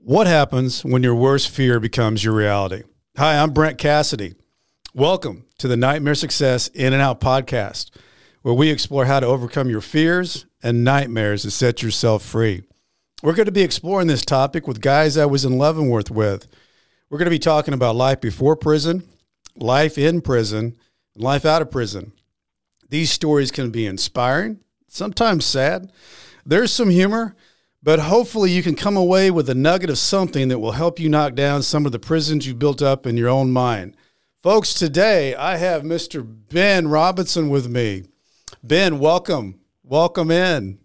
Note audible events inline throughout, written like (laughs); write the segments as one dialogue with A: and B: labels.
A: What happens when your worst fear becomes your reality? Hi, I'm Brent Cassidy. Welcome to the Nightmare Success In and Out podcast, where we explore how to overcome your fears and nightmares to set yourself free. We're going to be exploring this topic with guys I was in Leavenworth with. We're going to be talking about life before prison, life in prison, and life out of prison. These stories can be inspiring, sometimes sad. There's some humor, but hopefully you can come away with a nugget of something that will help you knock down some of the prisons you built up in your own mind. Folks, today I have Mr. Ben Robinson with me. Ben, welcome. Welcome in.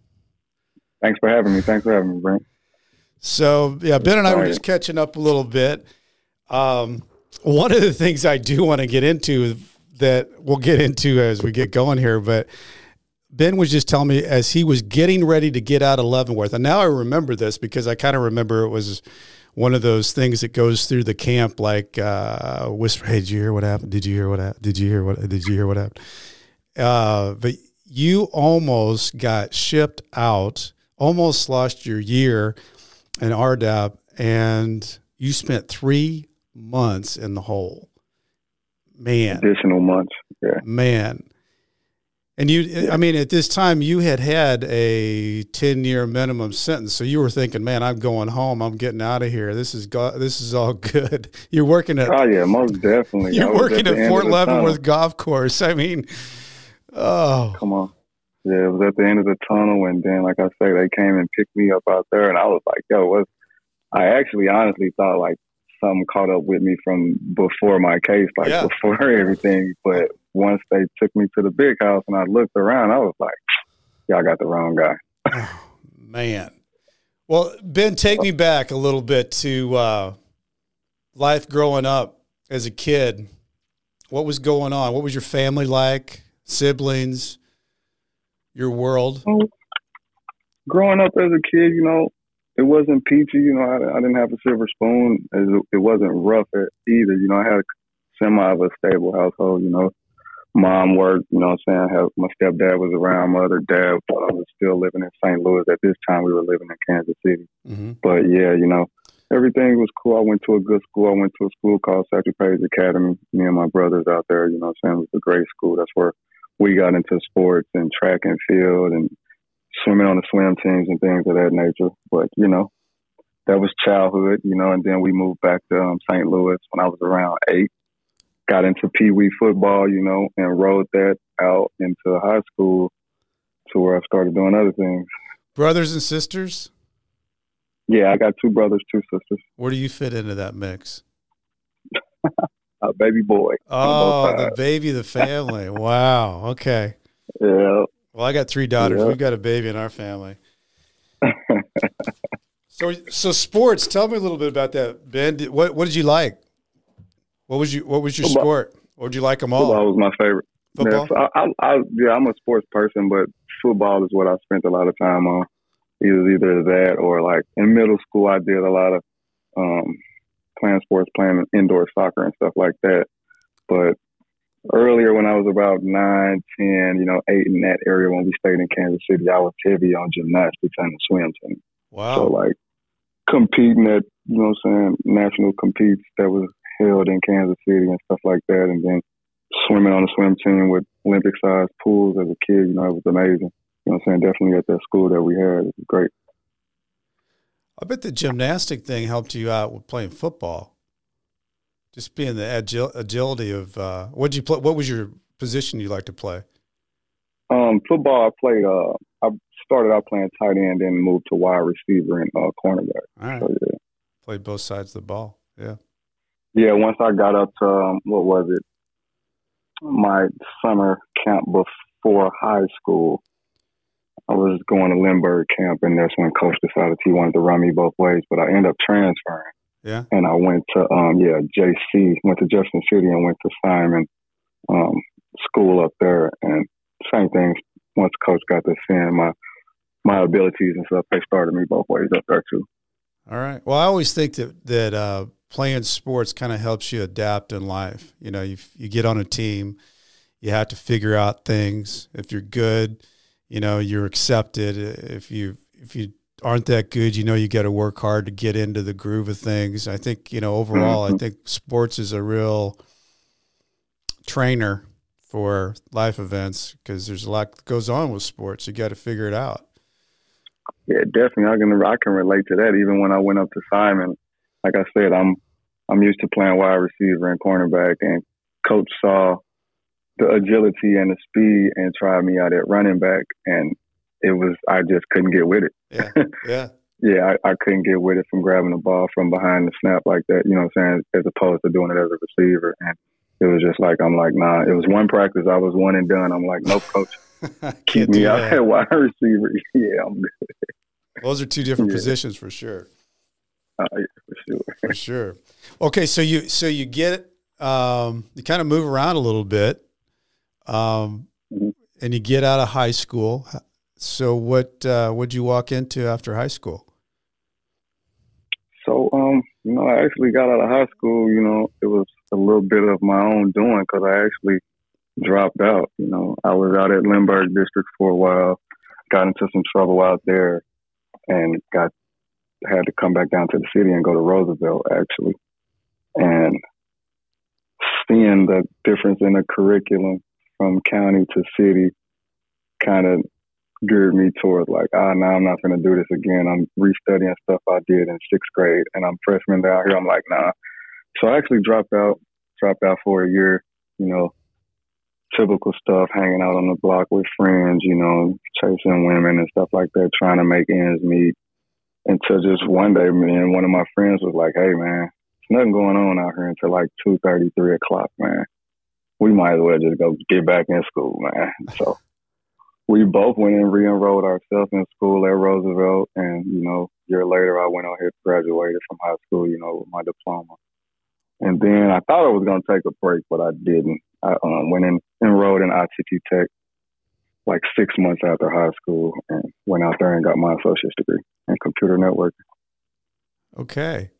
B: Thanks for having me. Thanks for having me, Brent.
A: So, yeah, Ben and I were just catching up a little bit. Um, one of the things I do want to get into that we'll get into as we get going here, but Ben was just telling me as he was getting ready to get out of Leavenworth, and now I remember this because I kind of remember it was one of those things that goes through the camp, like uh, whisper, "Hey, did you hear what happened? Did you hear what happened? Did you hear what? Did you hear what happened?" Uh, but you almost got shipped out, almost lost your year in RDAP, and you spent three months in the hole. Man,
B: additional months. Yeah,
A: man. And you, I mean, at this time, you had had a ten-year minimum sentence, so you were thinking, "Man, I'm going home. I'm getting out of here. This is go- this is all (laughs) good." You're working at
B: oh yeah, most definitely.
A: You're working at, at Fort Leavenworth Golf Course. I mean, oh,
B: come on. Yeah, it was at the end of the tunnel, and then, like I say, they came and picked me up out there, and I was like, "Yo, what?" I actually, honestly thought like something caught up with me from before my case, like yeah. (laughs) before everything. But once they took me to the big house and I looked around, I was like, y'all got the wrong guy.
A: oh, (sighs) man. Well, Ben, take me back a little bit to uh, life growing up as a kid. What was going on? What was your family like? Siblings? Your world?
B: growing up as a kid, you know, it wasn't peachy. You know, I, I didn't have a silver spoon. It, it wasn't rough either. You know, I had a semi of a stable household. You know, mom worked. You know, what I'm saying, I had, my stepdad was around. My other dad I was still living in St. Louis at this time. We were living in Kansas City. Mm-hmm. But yeah, you know, everything was cool. I went to a good school. I went to a school called Satchel Paige Academy. Me and my brothers out there. You know, what I'm saying, it was a great school. That's where we got into sports and track and field and swimming on the swim teams and things of that nature. But you know, that was childhood, you know. And then we moved back to um, St. Louis when I was around eight. Got into Pee Wee football, you know, and rode that out into high school to where I started doing other things.
A: Brothers and sisters?
B: Yeah, I got two brothers, two sisters.
A: Where do you fit into that mix? (laughs)
B: a baby boy.
A: Oh, the baby, the family. (laughs) wow. Okay.
B: Yeah.
A: Well, I got three daughters. Yep. We've got a baby in our family. so, so sports. Tell me a little bit about that, Ben. What What did you like? What was you What was your football. sport? Or did you like them all?
B: Football was my favorite.
A: Football.
B: Yeah, I, I, I, yeah, I'm a sports person, but football is what I spent a lot of time on. Either either that or like in middle school, I did a lot of um, playing sports, playing indoor soccer and stuff like that. But earlier when I was about nine, ten, you know, eight in that area when we stayed in Kansas City, I was heavy on gymnastics and the swim team.
A: Wow.
B: So like competing at, you know what I'm saying, national competes that was held in Kansas City and stuff like that and then swimming on the swim team with Olympic sized pools as a kid, you know, it was amazing. You know what I'm saying? Definitely at that school that we had. It was great.
A: I bet the gymnastic thing helped you out with playing football. Just being the agil- agility of uh, what did you play? What was your position you like to play?
B: Um, football. I played. Uh, I started out playing tight end, then moved to wide receiver and uh, cornerback.
A: All right. So, yeah. Played both sides of the ball. Yeah.
B: Yeah. Once I got up to um, what was it? My summer camp before high school. I was going to Lindbergh camp, and that's when coach decided he wanted to run me both ways. But I ended up transferring.
A: Yeah.
B: And I went to um yeah JC, went to Jefferson City, and went to Simon um, school up there, and same thing. Once coach got to seeing my my abilities and stuff, they started me both ways up there too.
A: All right. Well, I always think that that uh, playing sports kind of helps you adapt in life. You know, you you get on a team, you have to figure out things. If you're good, you know, you're accepted. If you if you aren't that good, you know, you got to work hard to get into the groove of things. I think, you know, overall, mm-hmm. I think sports is a real trainer for life events because there's a lot that goes on with sports. You got to figure it out.
B: Yeah, definitely. I can I can relate to that. Even when I went up to Simon, like I said, I'm I'm used to playing wide receiver and cornerback, and coach saw the agility and the speed and tried me out at running back, and it was I just couldn't get with it.
A: Yeah, (laughs) yeah,
B: yeah. I, I couldn't get with it from grabbing the ball from behind the snap like that. You know what I'm saying? As opposed to doing it as a receiver, and it was just like I'm like, nah. It was one practice. I was one and done. I'm like, nope, coach. (laughs) Keep me out at wide receiver. (laughs) yeah, I'm good.
A: Those are two different yeah. positions for sure.
B: Uh, yeah, for sure.
A: for sure. Okay, so you so you get um, you kind of move around a little bit, um, mm-hmm. and you get out of high school. So what uh, would you walk into after high school?
B: So um, you know, I actually got out of high school. You know, it was a little bit of my own doing because I actually dropped out. You know, I was out at Lindbergh District for a while, got into some trouble out there, and got had to come back down to the city and go to Roosevelt actually, and seeing the difference in the curriculum from county to city kind of geared me towards like, ah, now I'm not to do this again. I'm restudying stuff I did in sixth grade, and I'm freshman down here. I'm like, nah. So I actually dropped out, dropped out for a year. You know, typical stuff, hanging out on the block with friends. You know, chasing women and stuff like that, trying to make ends meet. Until just one day, and one of my friends was like, "Hey, man, there's nothing going on out here until like two thirty, three o'clock, man. We might as well just go get back in school, man." So we both went and re-enrolled ourselves in school at Roosevelt, and you know, a year later, I went on here, graduated from high school, you know, with my diploma. And then I thought I was gonna take a break, but I didn't. I um, went and enrolled in ITT Tech like six months after high school, and went out there and got my associate's degree in computer networking.
A: Okay,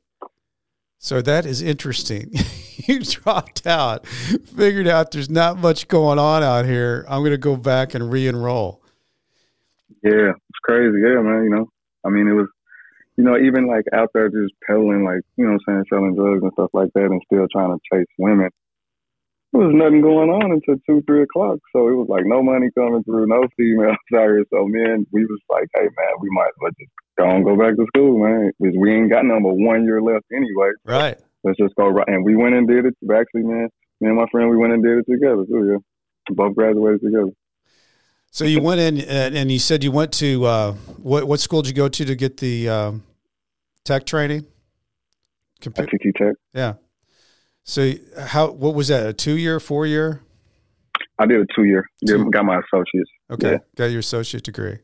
A: so that is interesting. (laughs) you dropped out, figured out there's not much going on out here. I'm going to go back and re-enroll.
B: Yeah, it's crazy. Yeah, man. You know, I mean, it was, you know, even like out there just peddling, like you know, I'm saying selling drugs and stuff like that, and still trying to chase women. There was nothing going on until two, three o'clock. So it was like no money coming through, no females (laughs) out here. So man, we was like, hey man, we might as well just go and go back to school, man, because we ain't got number one year left anyway.
A: Right
B: let's just go right. And we went and did it. Actually, man, me and my friend, we went and did it together too. Yeah, both graduated together.
A: So you went in and you said you went to uh, what what school did you go to to get the um, tech training?
B: Compu- ITT Tech.
A: Yeah. So how what was that? A two year, four year?
B: I did a two year. Two. Got my associates.
A: Okay, yeah. got your associate degree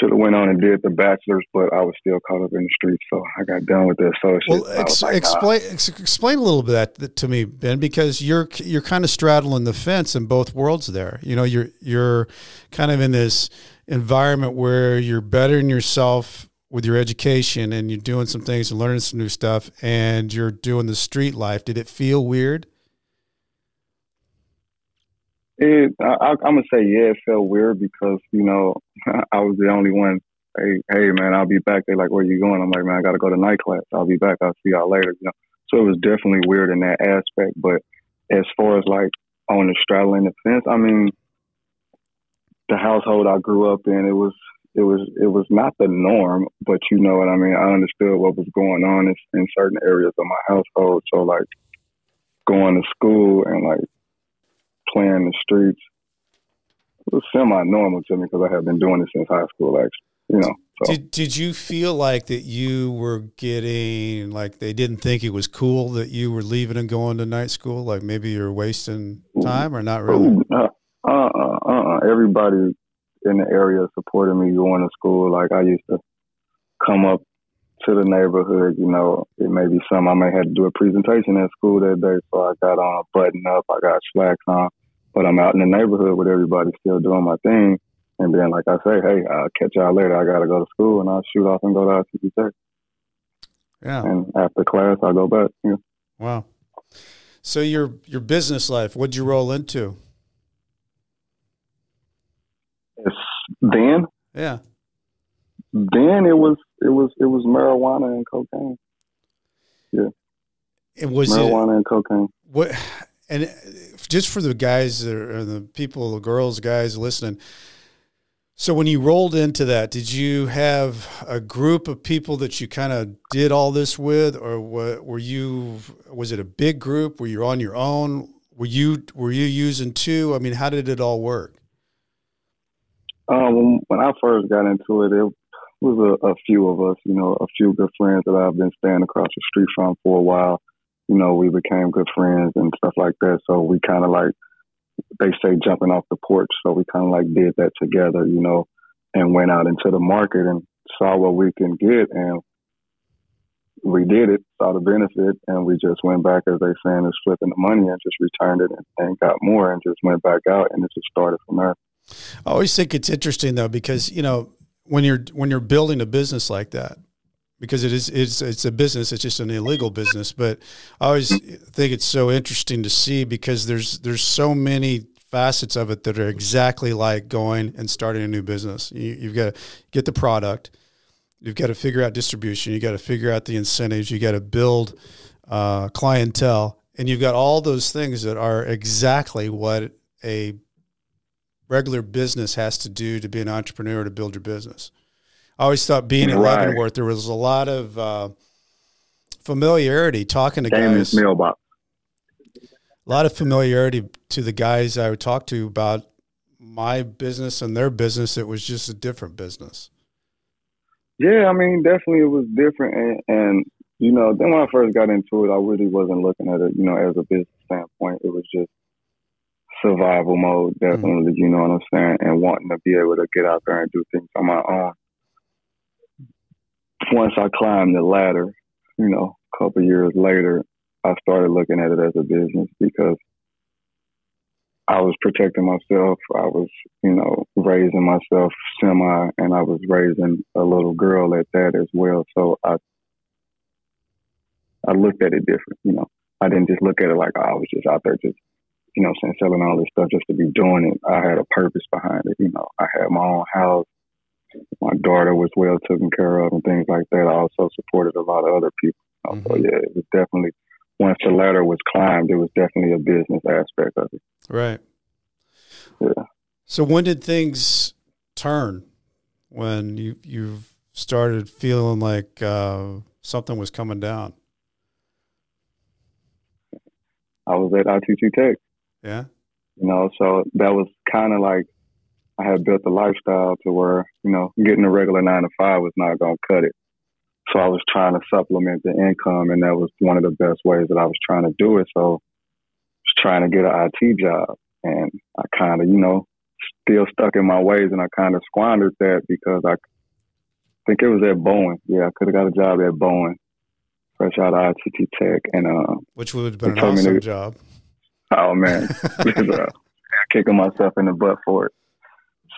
B: should have went on and did the bachelor's, but I was still caught up in the streets, so I got done with the associate.
A: Well, ex- like, ah. explain ex- explain a little bit that to me, Ben, because you're you're kind of straddling the fence in both worlds. There, you know, you're you're kind of in this environment where you're bettering yourself with your education and you're doing some things and learning some new stuff, and you're doing the street life. Did it feel weird?
B: It, I, am gonna say yeah, it felt weird because you know (laughs) I was the only one. Hey, hey man, I'll be back. They're like, where you going? I'm like, man, I gotta go to night class. I'll be back. I'll see y'all later. You know, so it was definitely weird in that aspect. But as far as like on the straddling the fence, I mean, the household I grew up in, it was it was it was not the norm, but you know what I mean. I understood what was going on in, in certain areas of my household. So like going to school and like playing the streets it was semi normal to me because I have been doing it since high school. Actually, you know.
A: So. Did Did you feel like that you were getting like they didn't think it was cool that you were leaving and going to night school? Like maybe you're wasting time, or not really?
B: Ooh, uh, uh, uh, uh, Everybody in the area supported me going to school. Like I used to come up to the neighborhood. You know, it may be some I may have to do a presentation at school that day, so I got on a button up, I got slacks on but I'm out in the neighborhood with everybody still doing my thing. And then, like I say, hey, I'll catch y'all later. I got to go to school and I'll shoot off and go to Tech.
A: Yeah.
B: And after class, I go back. Yeah.
A: Wow. So your your business life, what'd you roll into?
B: It's then.
A: Yeah.
B: then it was it was it was marijuana and cocaine. Yeah.
A: It was
B: marijuana
A: it,
B: and cocaine.
A: What and just for the guys or the people, the girls, guys listening. So when you rolled into that, did you have a group of people that you kind of did all this with, or what, were you? Was it a big group? Were you on your own? Were you were you using two? I mean, how did it all work?
B: Um, when I first got into it, it was a, a few of us. You know, a few good friends that I've been staying across the street from for a while you know, we became good friends and stuff like that. So we kind of like, they say jumping off the porch. So we kind of like did that together, you know, and went out into the market and saw what we can get. And we did it, saw the benefit, and we just went back, as they saying, is flipping the money and just returned it and, and got more and just went back out and it just started from there.
A: I always think it's interesting though, because, you know, when you're, when you're building a business like that, because it is it's it's a business. It's just an illegal business. But I always think it's so interesting to see because there's there's so many facets of it that are exactly like going and starting a new business. You, you've got to get the product. You've got to figure out distribution. You got to figure out the incentives. You got to build uh, clientele, and you've got all those things that are exactly what a regular business has to do to be an entrepreneur to build your business. I always thought being in right. Leavenworth, there was a lot of uh, familiarity talking to guys.
B: Mailbox.
A: A lot of familiarity to the guys I would talk to about my business and their business. It was just a different business.
B: Yeah, I mean, definitely it was different. And, and, you know, then when I first got into it, I really wasn't looking at it, you know, as a business standpoint. It was just survival mode, definitely, mm-hmm. you know what I'm saying? And wanting to be able to get out there and do things on my own once I climbed the ladder, you know, a couple years later, I started looking at it as a business because I was protecting myself. I was, you know, raising myself semi, and I was raising a little girl at that as well. So I, I looked at it different. You know, I didn't just look at it like oh, I was just out there just, you know, saying selling all this stuff just to be doing it. I had a purpose behind it. You know, I had my own house my daughter was well taken care of and things like that. I also supported a lot of other people. Mm-hmm. So yeah, it was definitely once the ladder was climbed, it was definitely a business aspect of it.
A: Right.
B: Yeah.
A: So when did things turn? When you you started feeling like uh, something was coming down?
B: I was at ITT Tech.
A: Yeah.
B: You know, so that was kind of like I had built a lifestyle to where, you know, getting a regular nine to five was not going to cut it. So I was trying to supplement the income, and that was one of the best ways that I was trying to do it. So I was trying to get an IT job, and I kind of, you know, still stuck in my ways, and I kind of squandered that because I think it was at Boeing. Yeah, I could have got a job at Boeing, fresh out of ITT Tech, and uh,
A: which would have been an awesome to, job.
B: Oh man, (laughs) uh, kicking myself in the butt for it.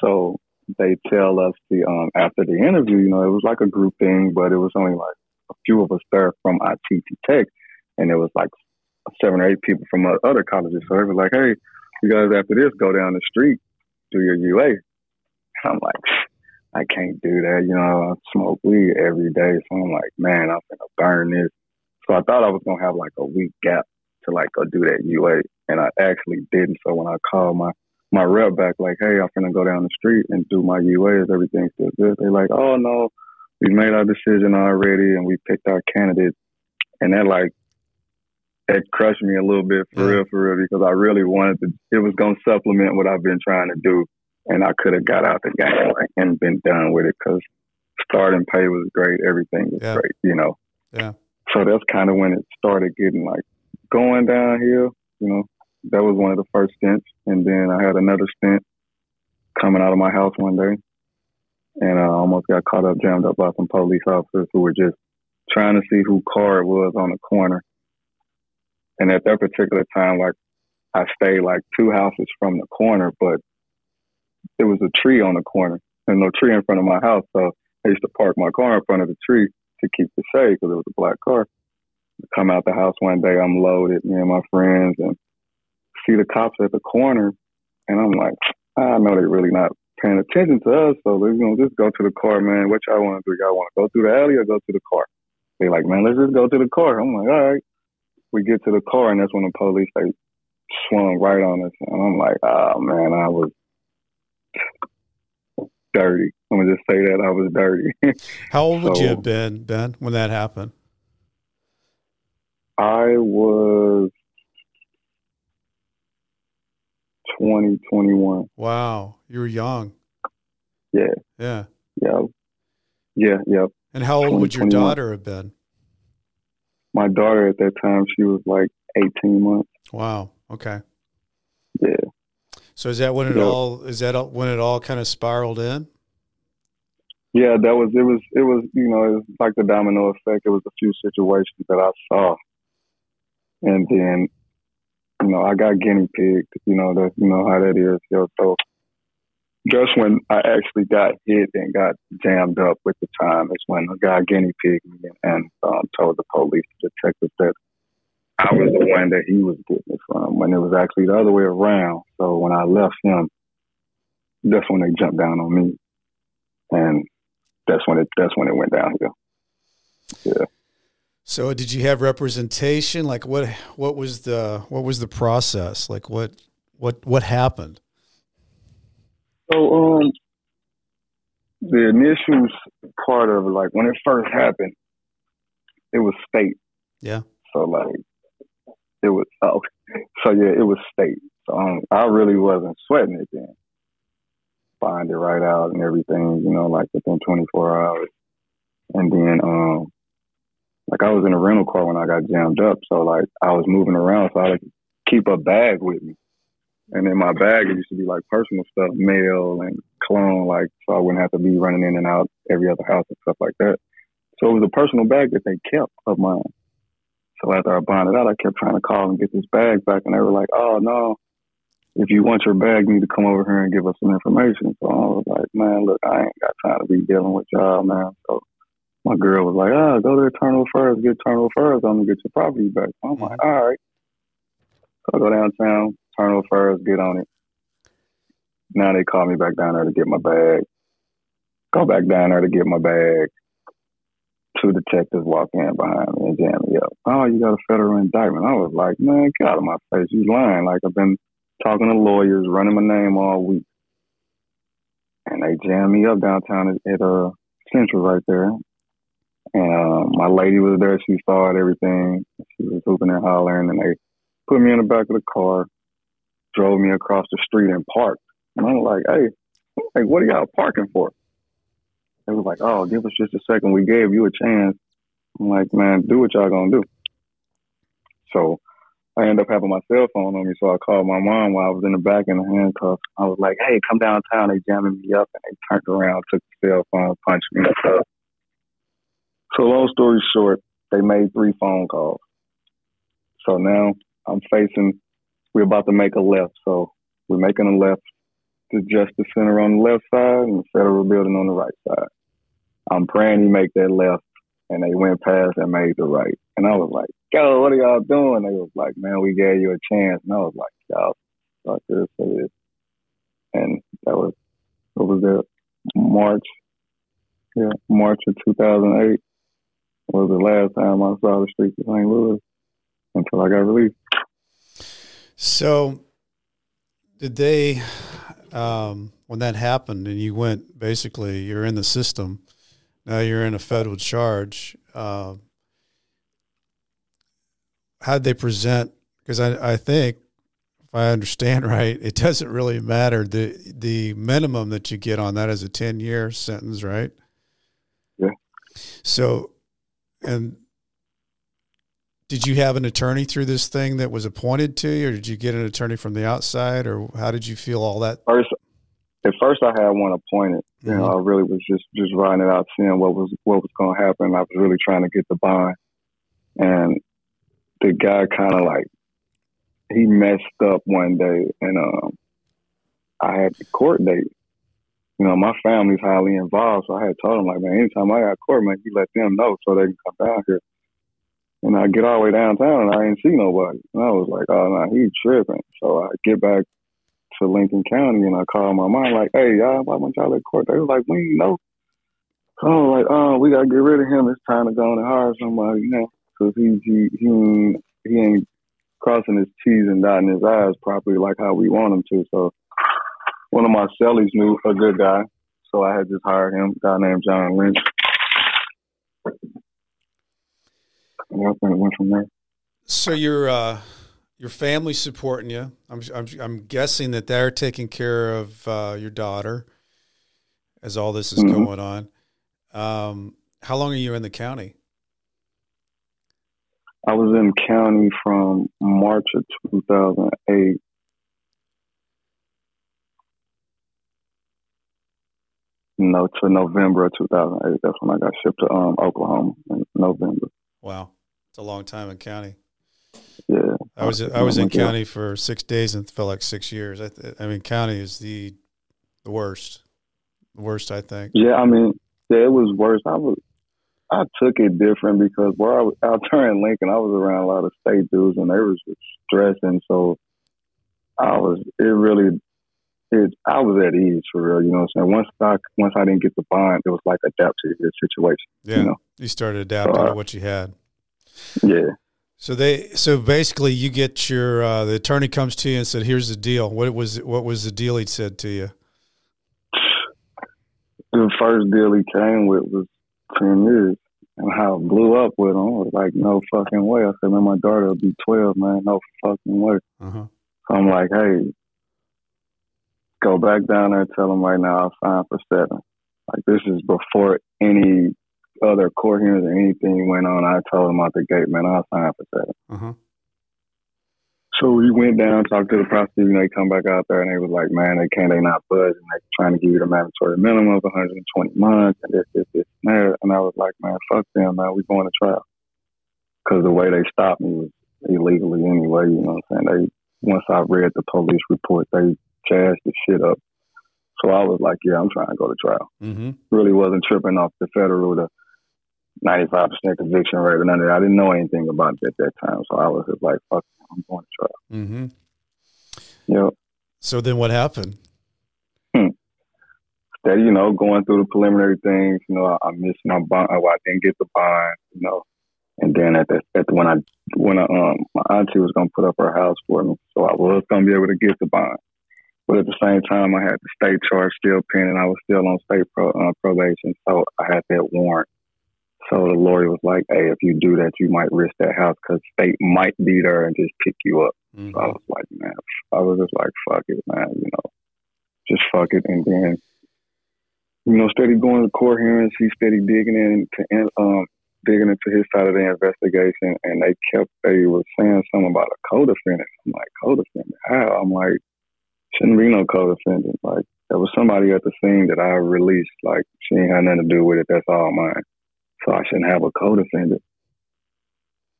B: So they tell us the um, after the interview, you know, it was like a group thing, but it was only like a few of us there from ITT Tech, and it was like seven or eight people from other colleges. So they were like, "Hey, you guys, after this, go down the street, do your UA." I'm like, I can't do that. You know, I smoke weed every day, so I'm like, man, I'm gonna burn this. So I thought I was gonna have like a week gap to like go do that UA, and I actually didn't. So when I called my my rep back like, hey, I'm gonna go down the street and do my UA. Is everything still good? They're like, oh no, we made our decision already and we picked our candidate. And that like, it crushed me a little bit for real, for real, because I really wanted to. It was gonna supplement what I've been trying to do, and I could have got out the game like, and been done with it because starting pay was great, everything was yeah. great, you know.
A: Yeah.
B: So that's kind of when it started getting like going downhill, you know that was one of the first stints. And then I had another stint coming out of my house one day, and I almost got caught up, jammed up by some police officers who were just trying to see who car it was on the corner. And at that particular time, like I stayed like two houses from the corner, but there was a tree on the corner and no tree in front of my house. So I used to park my car in front of the tree to keep it safe because it was a black car. Come out the house one day, I'm loaded, me and my friends, and see the cops at the corner, and I'm like, I know they're really not paying attention to us. So we're gonna just go to the car, man. What y'all want to do? Y'all want to go through the alley or go to the car? They're like, man, let's just go to the car. I'm like, all right. We get to the car, and that's when the police they swung right on us, and I'm like, oh man, I was dirty. I'm gonna just say that I was dirty. (laughs)
A: How old would you have been, Ben, when that happened?
B: I was 20, 21.
A: Wow, you were young.
B: Yeah.
A: Yeah.
B: Yeah. Yeah. Yeah.
A: And how old would your daughter have been?
B: My daughter at that time, she was like 18 months.
A: Wow. Okay.
B: Yeah.
A: So is that when it yeah. all is that when it all kind of spiraled in?
B: Yeah, that was it. Was it was you know it was like the domino effect. It was a few situations that I saw, and then you know I got guinea pigged. You know that you know how that is. Know, so just when I actually got hit and got jammed up with the time is when a guy guinea pigged me and um, told the police detectives that I was the one that he was getting it from when it was actually the other way around. So when I left him, that's when they jumped down on me, and that's when it that's when it went downhill. Yeah.
A: So did you have representation? Like what what was the what was the process? Like what what what happened?
B: So um the initial part of it, like when it first happened, it was state.
A: Yeah.
B: So like it was oh, so yeah, it was state. So um, I really wasn't sweating it then. Find it right out and everything, you know, like within 24 hours. And then, um, like I was in a rental car when I got jammed up, so like I was moving around, so I like keep a bag with me. And in my bag, it used to be like personal stuff, mail and cologne, like so I wouldn't have to be running in and out every other house and stuff like that. So it was a personal bag that they kept of mine. So after I bonded out, I kept trying to call and get this bag back, and they were like, "Oh no, if you want your bag, you need to come over here and give us some information." So I was like, "Man, look, I ain't got time to be dealing with y'all, man." So my girl was like, "Ah, oh, go to Eternal Furs, get Eternal Furs, I'm gonna get your property back." So I'm like, "All right." So I go downtown, Eternal Furs, get on it. Now they call me back down there to get my bag. Go back down there to get my bag two detectives walk in behind me and jam me up. Oh, you got a federal indictment. I was like, man, get out of my face. You lying. Like I've been talking to lawyers, running my name all week. And they jammed me up downtown at, at uh, Central right there. And uh, my lady was there. She saw it, everything. She was hooping and hollering. And they put me in the back of the car, drove me across the street and parked. And I'm like, hey, like, what are y'all parking for? They was like, "Oh, give us just a second. We gave you a chance." I'm like, "Man, do what y'all gonna do." So I ended up having my cell phone on me, so I called my mom while I was in the back in the handcuffs. I was like, "Hey, come downtown." They jamming me up, and they turned around, took the cell phone, punched me up. So long story short, they made three phone calls. So now I'm facing. We're about to make a left, so we're making a left to Justice Center on the left side and the Federal Building on the right side. I'm praying he make that left. And they went past and made the right. And I was like, yo, what are y'all doing? They was like, man, we gave you a chance. And I was like, y'all this. And that was, what was that? March. Yeah, March of 2008 was the last time I saw the streets of St. Louis until I got released.
A: So, did they, um, when that happened and you went basically, you're in the system, now you're in a federal charge. Uh, how'd they present? Because I, I think, if I understand (laughs) right, it doesn't really matter. the The minimum that you get on that is a ten year sentence, right?
B: Yeah.
A: So, and did you have an attorney through this thing that was appointed to you, or did you get an attorney from the outside, or how did you feel all that?
B: First, at first I had one appointed. You mm-hmm. know, I really was just just riding it out, seeing what was what was going to happen. I was really trying to get the bond, and the guy kind of like he messed up one day, and um, I had the court date. You know, my family's highly involved, so I had told him like, man, anytime I got court, man, you let them know so they can come down here. And I get all the way downtown, and I ain't see nobody. And I was like, oh no, nah, he's tripping. So I get back to Lincoln County and I call my mom like, "Hey, y'all, why want y'all at court?" They was like, "We ain't know." So I was like, "Oh, we gotta get rid of him. It's time to go and hire somebody, you know, because he he he ain't, he ain't crossing his T's and dotting his I's properly like how we want him to." So one of my cellies knew a good guy, so I had just hired him, a guy named John Lynch. And that's when it went from there.
A: So your uh, your family supporting you. I'm, I'm I'm guessing that they're taking care of uh, your daughter as all this is
B: Mhm.
A: going on. Um, how long are you in the county?
B: I was in county from March of 2008 no to November of 2008. That's when I got shipped to um Oklahoma in November.
A: Wow, it's a long time in county.
B: Yeah,
A: I was I was in county for six days and felt like six years. I, th- I mean, county is the the worst, the worst. I think.
B: yeah. I mean, yeah, it was worse. I was I took it different because where I was (laughs) out there in Lincoln, I was around a lot of state dudes and they was just stressing. So I was it really it I was at ease for real. You know what I'm saying? Once I once I didn't get the bond, it was like adapt to your situation.
A: Yeah,
B: You know?
A: you started adapting to what you had.
B: Yeah.
A: So they so basically you get your uh, the attorney comes to you and said, "Here's the deal." What was what was the deal he said to you?
B: the first deal he came with was ten years, and how it blew up with him I was like, no fucking way. I said, man, my daughter will be twelve, man, no fucking way.
A: Uh huh.
B: So I'm like, hey, go back down there and tell them right now I'll sign for seven. Like this is before any other court hearings or anything went on. I told him out the gate, man, I'll sign for seven.
A: Uh huh.
B: So we went down, talked to the prosecutor, and they come back out there and they was like, man, they can't, they not budging. They trying to give you the mandatory minimum of 120 months and this, this, this, and that. And I was like, man, fuck them, man. We going to trial. Because the way they stopped me was illegally anyway, you know what I'm saying? They, once I read the police report, they jazzed the shit up. So I was like, yeah, I'm trying to go to trial.
A: Mm-hmm.
B: Really wasn't tripping off the federal, the 95% conviction rate or none of that. I didn't know anything about it at that time. So I was just like, fuck, it, I'm going to trial.
A: Mm-hmm.
B: Yep.
A: So then what happened?
B: that you know going through the preliminary things. You know, I, I missed my bond. Well, I didn't get the bond. You know, and then at the at the, when I when I um my auntie was gonna put up her house for me, so I was gonna be able to get the bond. But at the same time, I had the state charge still pending. I was still on state pro, uh, probation, so I had that warrant. So the lawyer was like, "Hey, if you do that, you might risk that house because state might be there and just pick you up."
A: Mhm.
B: So I was like, man, I was just like, fuck it, man, you know, just fuck it. And then, you know, steady going to court hearings, he steady digging into, um, digging into his side of the investigation. And they kept, they were saying something about a co-defendant. I'm like, co-defendant? How? I'm like, shouldn't be no co-defendant. Like, there was somebody at the scene that I released. Like, she ain't had nothing to do with it. That's all mine. So I shouldn't have a co-defendant.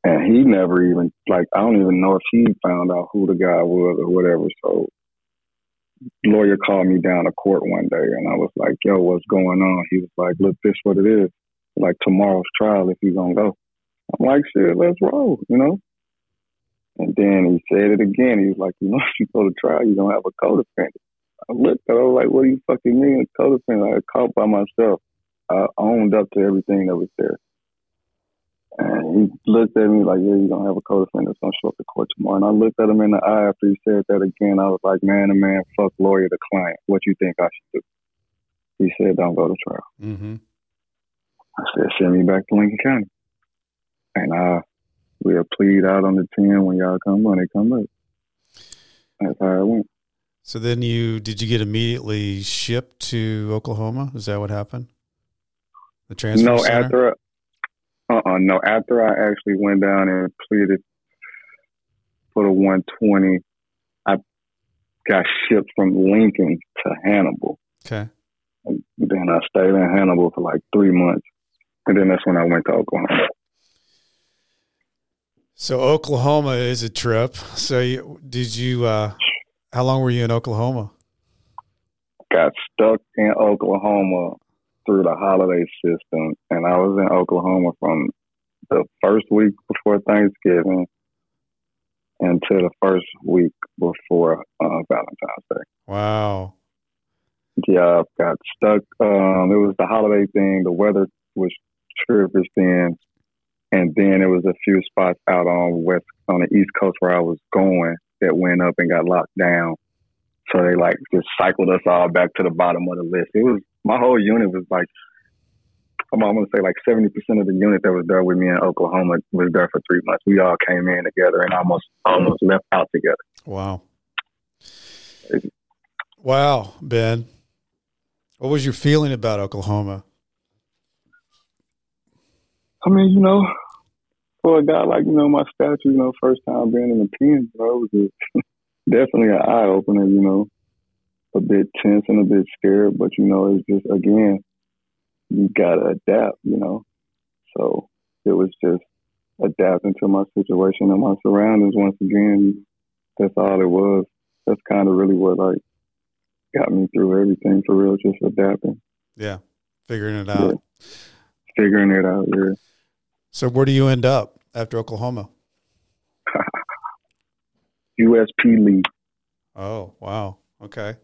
B: And he never even like I don't even know if he found out who the guy was or whatever. So lawyer called me down to court one day and I was like, Yo, what's going on? He was like, Look, this what it is. Like tomorrow's trial if you gonna go. I'm like, shit, let's roll, you know? And then he said it again. He was like, you know, (laughs) if you go to trial, you don't have a co-defendant. I looked at him, I was like, what do you fucking mean, a co-defendant? I caught by myself. I owned up to everything that was there. And he looked at me like, yeah, you don't have a co-defendant going to show up to court tomorrow. And I looked at him in the eye after he said that again. I was like, man to man, fuck lawyer to client. What you think I should do? He said, don't go to trial.
A: Mm-hmm.
B: I said, send me back to Lincoln County. And uh, we'll plead out on the 10 when y'all come when they come up. That's how it went.
A: So then you did you get immediately shipped to Oklahoma? Is that what happened? The transfer
B: no,
A: center?
B: after, uh, uh no, after I actually went down and pleaded for the 120, I got shipped from Lincoln to Hannibal.
A: Okay.
B: And then I stayed in Hannibal for like three months, and then that's when I went to Oklahoma.
A: So Oklahoma is a trip. So you, did you? Uh, how long were you in Oklahoma?
B: Got stuck in Oklahoma through the holiday system, and I was in Oklahoma from the first week before Thanksgiving until the first week before uh, Valentine's Day.
A: Wow.
B: Yeah, I got stuck. Um, it was the holiday thing. The weather was then, and then it was a few spots out on west on the east coast where I was going that went up and got locked down. So they like just cycled us all back to the bottom of the list. It was my whole unit was like I'm, gonna say like seventy percent of the unit that was there with me in Oklahoma was there for three months. We all came in together and almost almost left out together.
A: Wow. Wow, Ben. What was your feeling about Oklahoma?
B: I mean, you know, for a guy like you know my stature, you know, first time being in the pen, bro, it was (laughs) definitely an eye opener. You know, a bit tense and a bit scared, but you know, it's just again, you gotta adapt. You know, so it was just adapting to my situation and my surroundings. Once again, that's all it was. That's kind of really what like got me through everything for real. Just adapting.
A: Yeah, figuring it out. Yeah.
B: Figuring it out. Yeah.
A: So where do you end up after Oklahoma? (laughs)
B: USP Lee.
A: Oh wow. Okay.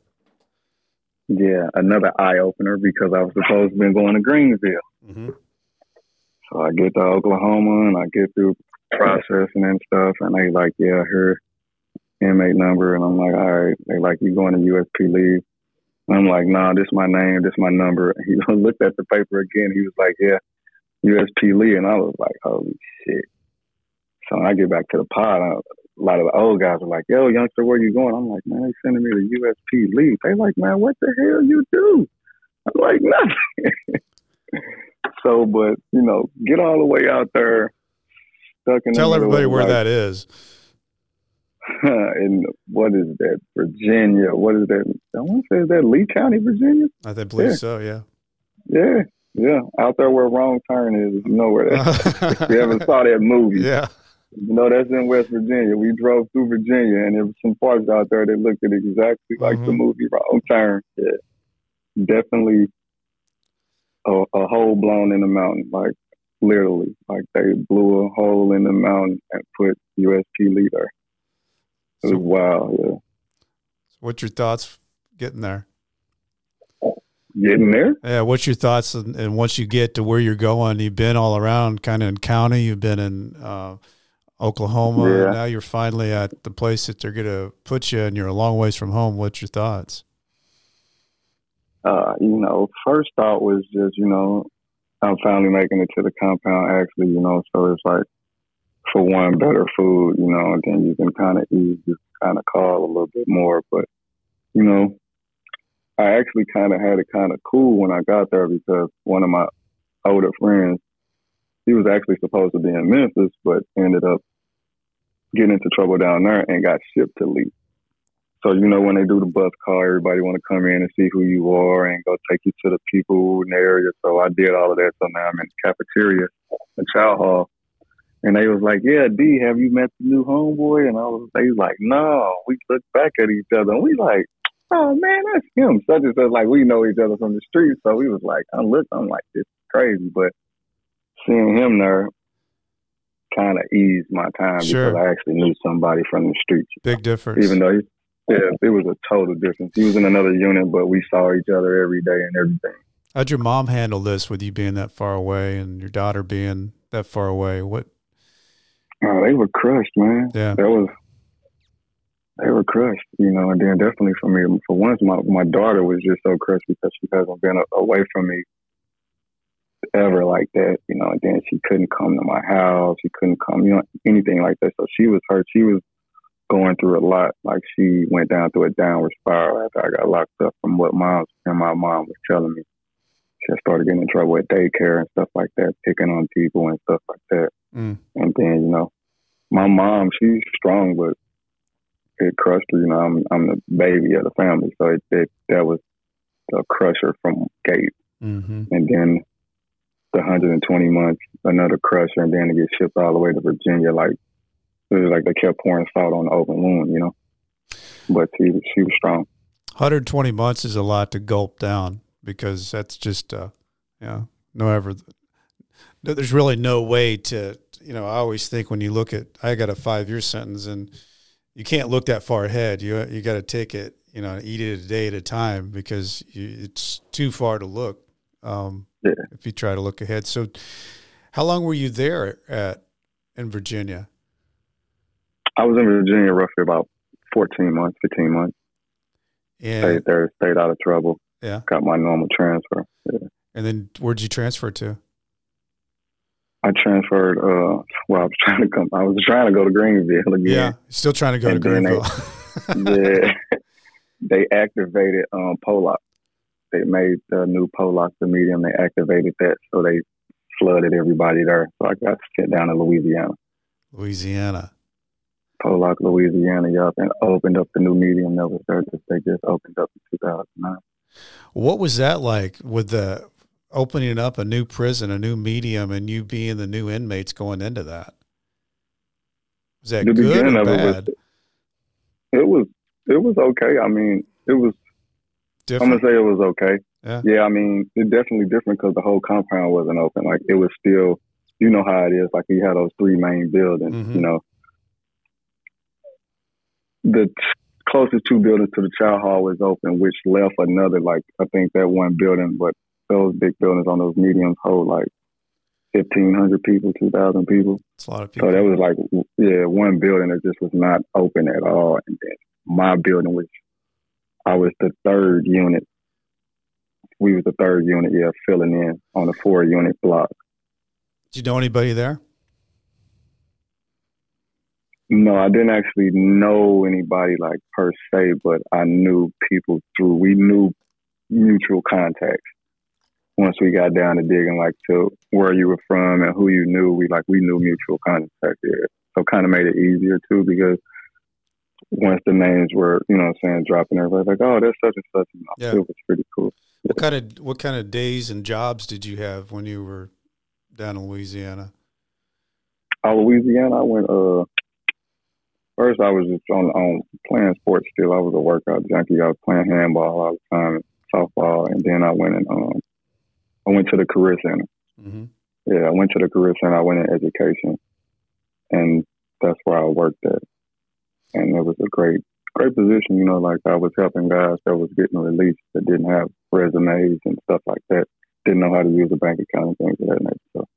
B: Yeah, another eye opener because I was supposed to be going to Greenville. Mm-hmm. So I get to Oklahoma and I get through processing and stuff, and they like, yeah, her inmate number, and I'm like, all right. They like, you going to USP Lee? I'm like, nah, this is my name, this is my number. He (laughs) looked at the paper again. He was like, yeah, USP Lee, and I was like, holy shit. So I get back to the pod. I, a lot of the old guys are like, yo, youngster, where you going? I'm like, man, they sending me to USP Lee. They like, man, what the hell you do? I'm like, (laughs) nothing. so, but, you know, get all the way out there,
A: stuck in Tell everybody where like, that is. (laughs)
B: in what is that, Virginia? What is that? I want to say, is that Lee County, Virginia?
A: I believe yeah. so, yeah.
B: Yeah, yeah. Out there where Wrong Turn is, you know where that (laughs) if you ever saw that movie.
A: Yeah.
B: You know, that's in West Virginia. We drove through Virginia, and there was some parts out there that looked exactly like mm-hmm. the movie Wrong Turn. Yeah, definitely a, a hole blown in the mountain, like literally, like they blew a hole in the mountain and put USP leader. It so, was wild. Yeah.
A: What's your thoughts getting there?
B: Getting there?
A: Yeah. What's your thoughts? And, and once you get to where you're going, you've been all around, kind of in county. You've been in. Uh, Oklahoma. Yeah. Now you're finally at the place that they're going to put you, and you're a long ways from home. What's your thoughts?
B: Uh, you know, first thought was just, you know, I'm finally making it to the compound. Actually, you know, so it's like for one, better food, you know, and then you can kind of ease, just kind of call a little bit more. But you know, I actually kind of had it kind of cool when I got there because one of my older friends, he was actually supposed to be in Memphis, but ended up getting into trouble down there and got shipped to Lee. So you know when they do the bus call, everybody want to come in and see who you are and go take you to the people in the area. So I did all of that. So now I'm in the cafeteria, the chow hall, and they was like, "Yeah, D, have you met the new homeboy?" And I was, they was like, "No." We looked back at each other and we like, "Oh man, that's him." Such and such. Like we know each other from the street, so we was like, "I'm look, I'm like this is crazy," but seeing him there, kind of eased my time sure. because I actually knew somebody from the streets.
A: Big difference.
B: Even though, he, yeah, it was a total difference. He was in another unit, but we saw each other every day and everything.
A: How'd your mom handle this with you being that far away and your daughter being that far away? What?
B: Oh, they were crushed, man.
A: Yeah,
B: that was. They were crushed, you know, and then definitely for me, for once, my my daughter was just so crushed because she hasn't been away from me ever like that, you know, and then she couldn't come to my house. She couldn't come, you know, anything like that. So she was hurt. She was going through a lot. Like she went down through a downward spiral after I got locked up from what mom and my mom was telling me. She started getting in trouble at daycare and stuff like that, picking on people and stuff like that. Mm. And then, you know, my mom, she's strong, but it crushed her. You know, I'm I'm the baby of the family, so it, it that was a crusher from gate. Mm-hmm. And then the 120 months, another crusher, and then to get shipped all the way to Virginia. Like it was like they kept pouring salt on the open wound, you know. But she she was strong.
A: 120 months is a lot to gulp down because that's just uh, yeah, no ever. There's really no way to you know, I always think when you look at, I got a five year sentence and you can't look that far ahead. You, you got to take it, you know, eat it a day at a time because you, it's too far to look. Um,
B: Yeah.
A: if you try to look ahead. So how long were you there at, in Virginia?
B: I was in Virginia roughly about 14 months, 15 months.
A: And,
B: Stayed there, stayed out of trouble.
A: Yeah.
B: Got my normal transfer. Yeah.
A: and then where'd you transfer to?
B: I transferred. Uh, well, I was trying to come. I was trying to go to Greenville again.
A: Yeah. Still trying to go to
B: And they-
A: Greenville. (laughs)
B: yeah. they activated um Pollock. They made the new Pollock the medium. They activated that, so they flooded everybody there. So I got sent down to Louisiana,
A: Louisiana.
B: Pollock, Louisiana. Yup, and opened up the new medium that was there. They just opened up in 2009.
A: What was that like with the opening up a new prison, a new medium, and you being the new inmates going into that? Was that
B: the
A: good
B: beginning
A: or
B: of it was it was it was okay. I mean, it was. I'm gonna say it was okay.
A: Yeah.
B: I mean, it's definitely different because the whole compound wasn't open. Like it was still, you know how it is. Like you had those three main buildings.
A: Mhm.
B: You know, the closest two buildings to the child hall was open, which left another like I think that one building, but those big buildings on those mediums hold like fifteen hundred people, two thousand people.
A: It's a lot of people.
B: So that was like, yeah, one building that just was not open at all. And then my building was, I was the third unit. We was the third unit, yeah, filling in on a four unit block.
A: Did you know anybody there?
B: No, I didn't actually know anybody like per se, but I knew people through, we knew mutual contacts. Once we got down to digging like to where you were from and who you knew, we like, we knew mutual contacts there. So kind of made it easier too because once the names were, you know what I'm saying, dropping, everybody's like, oh, that's such and such. Know,
A: Yeah.
B: It was pretty cool.
A: What kind of what kind of days and jobs did you have when you were down in Louisiana?
B: Oh, Louisiana, I went, uh, first I was just on, on playing sports still. I was a workout junkie. I was playing handball all the time, softball. And then I went and, um, I went to the career center.
A: hmm
B: Yeah, I went to the career center. I went in education, and that's where I worked at. And it was a great, great position. You know, like I was helping guys that was getting released that didn't have resumes and stuff like that, didn't know how to use a bank account and things of that nature. So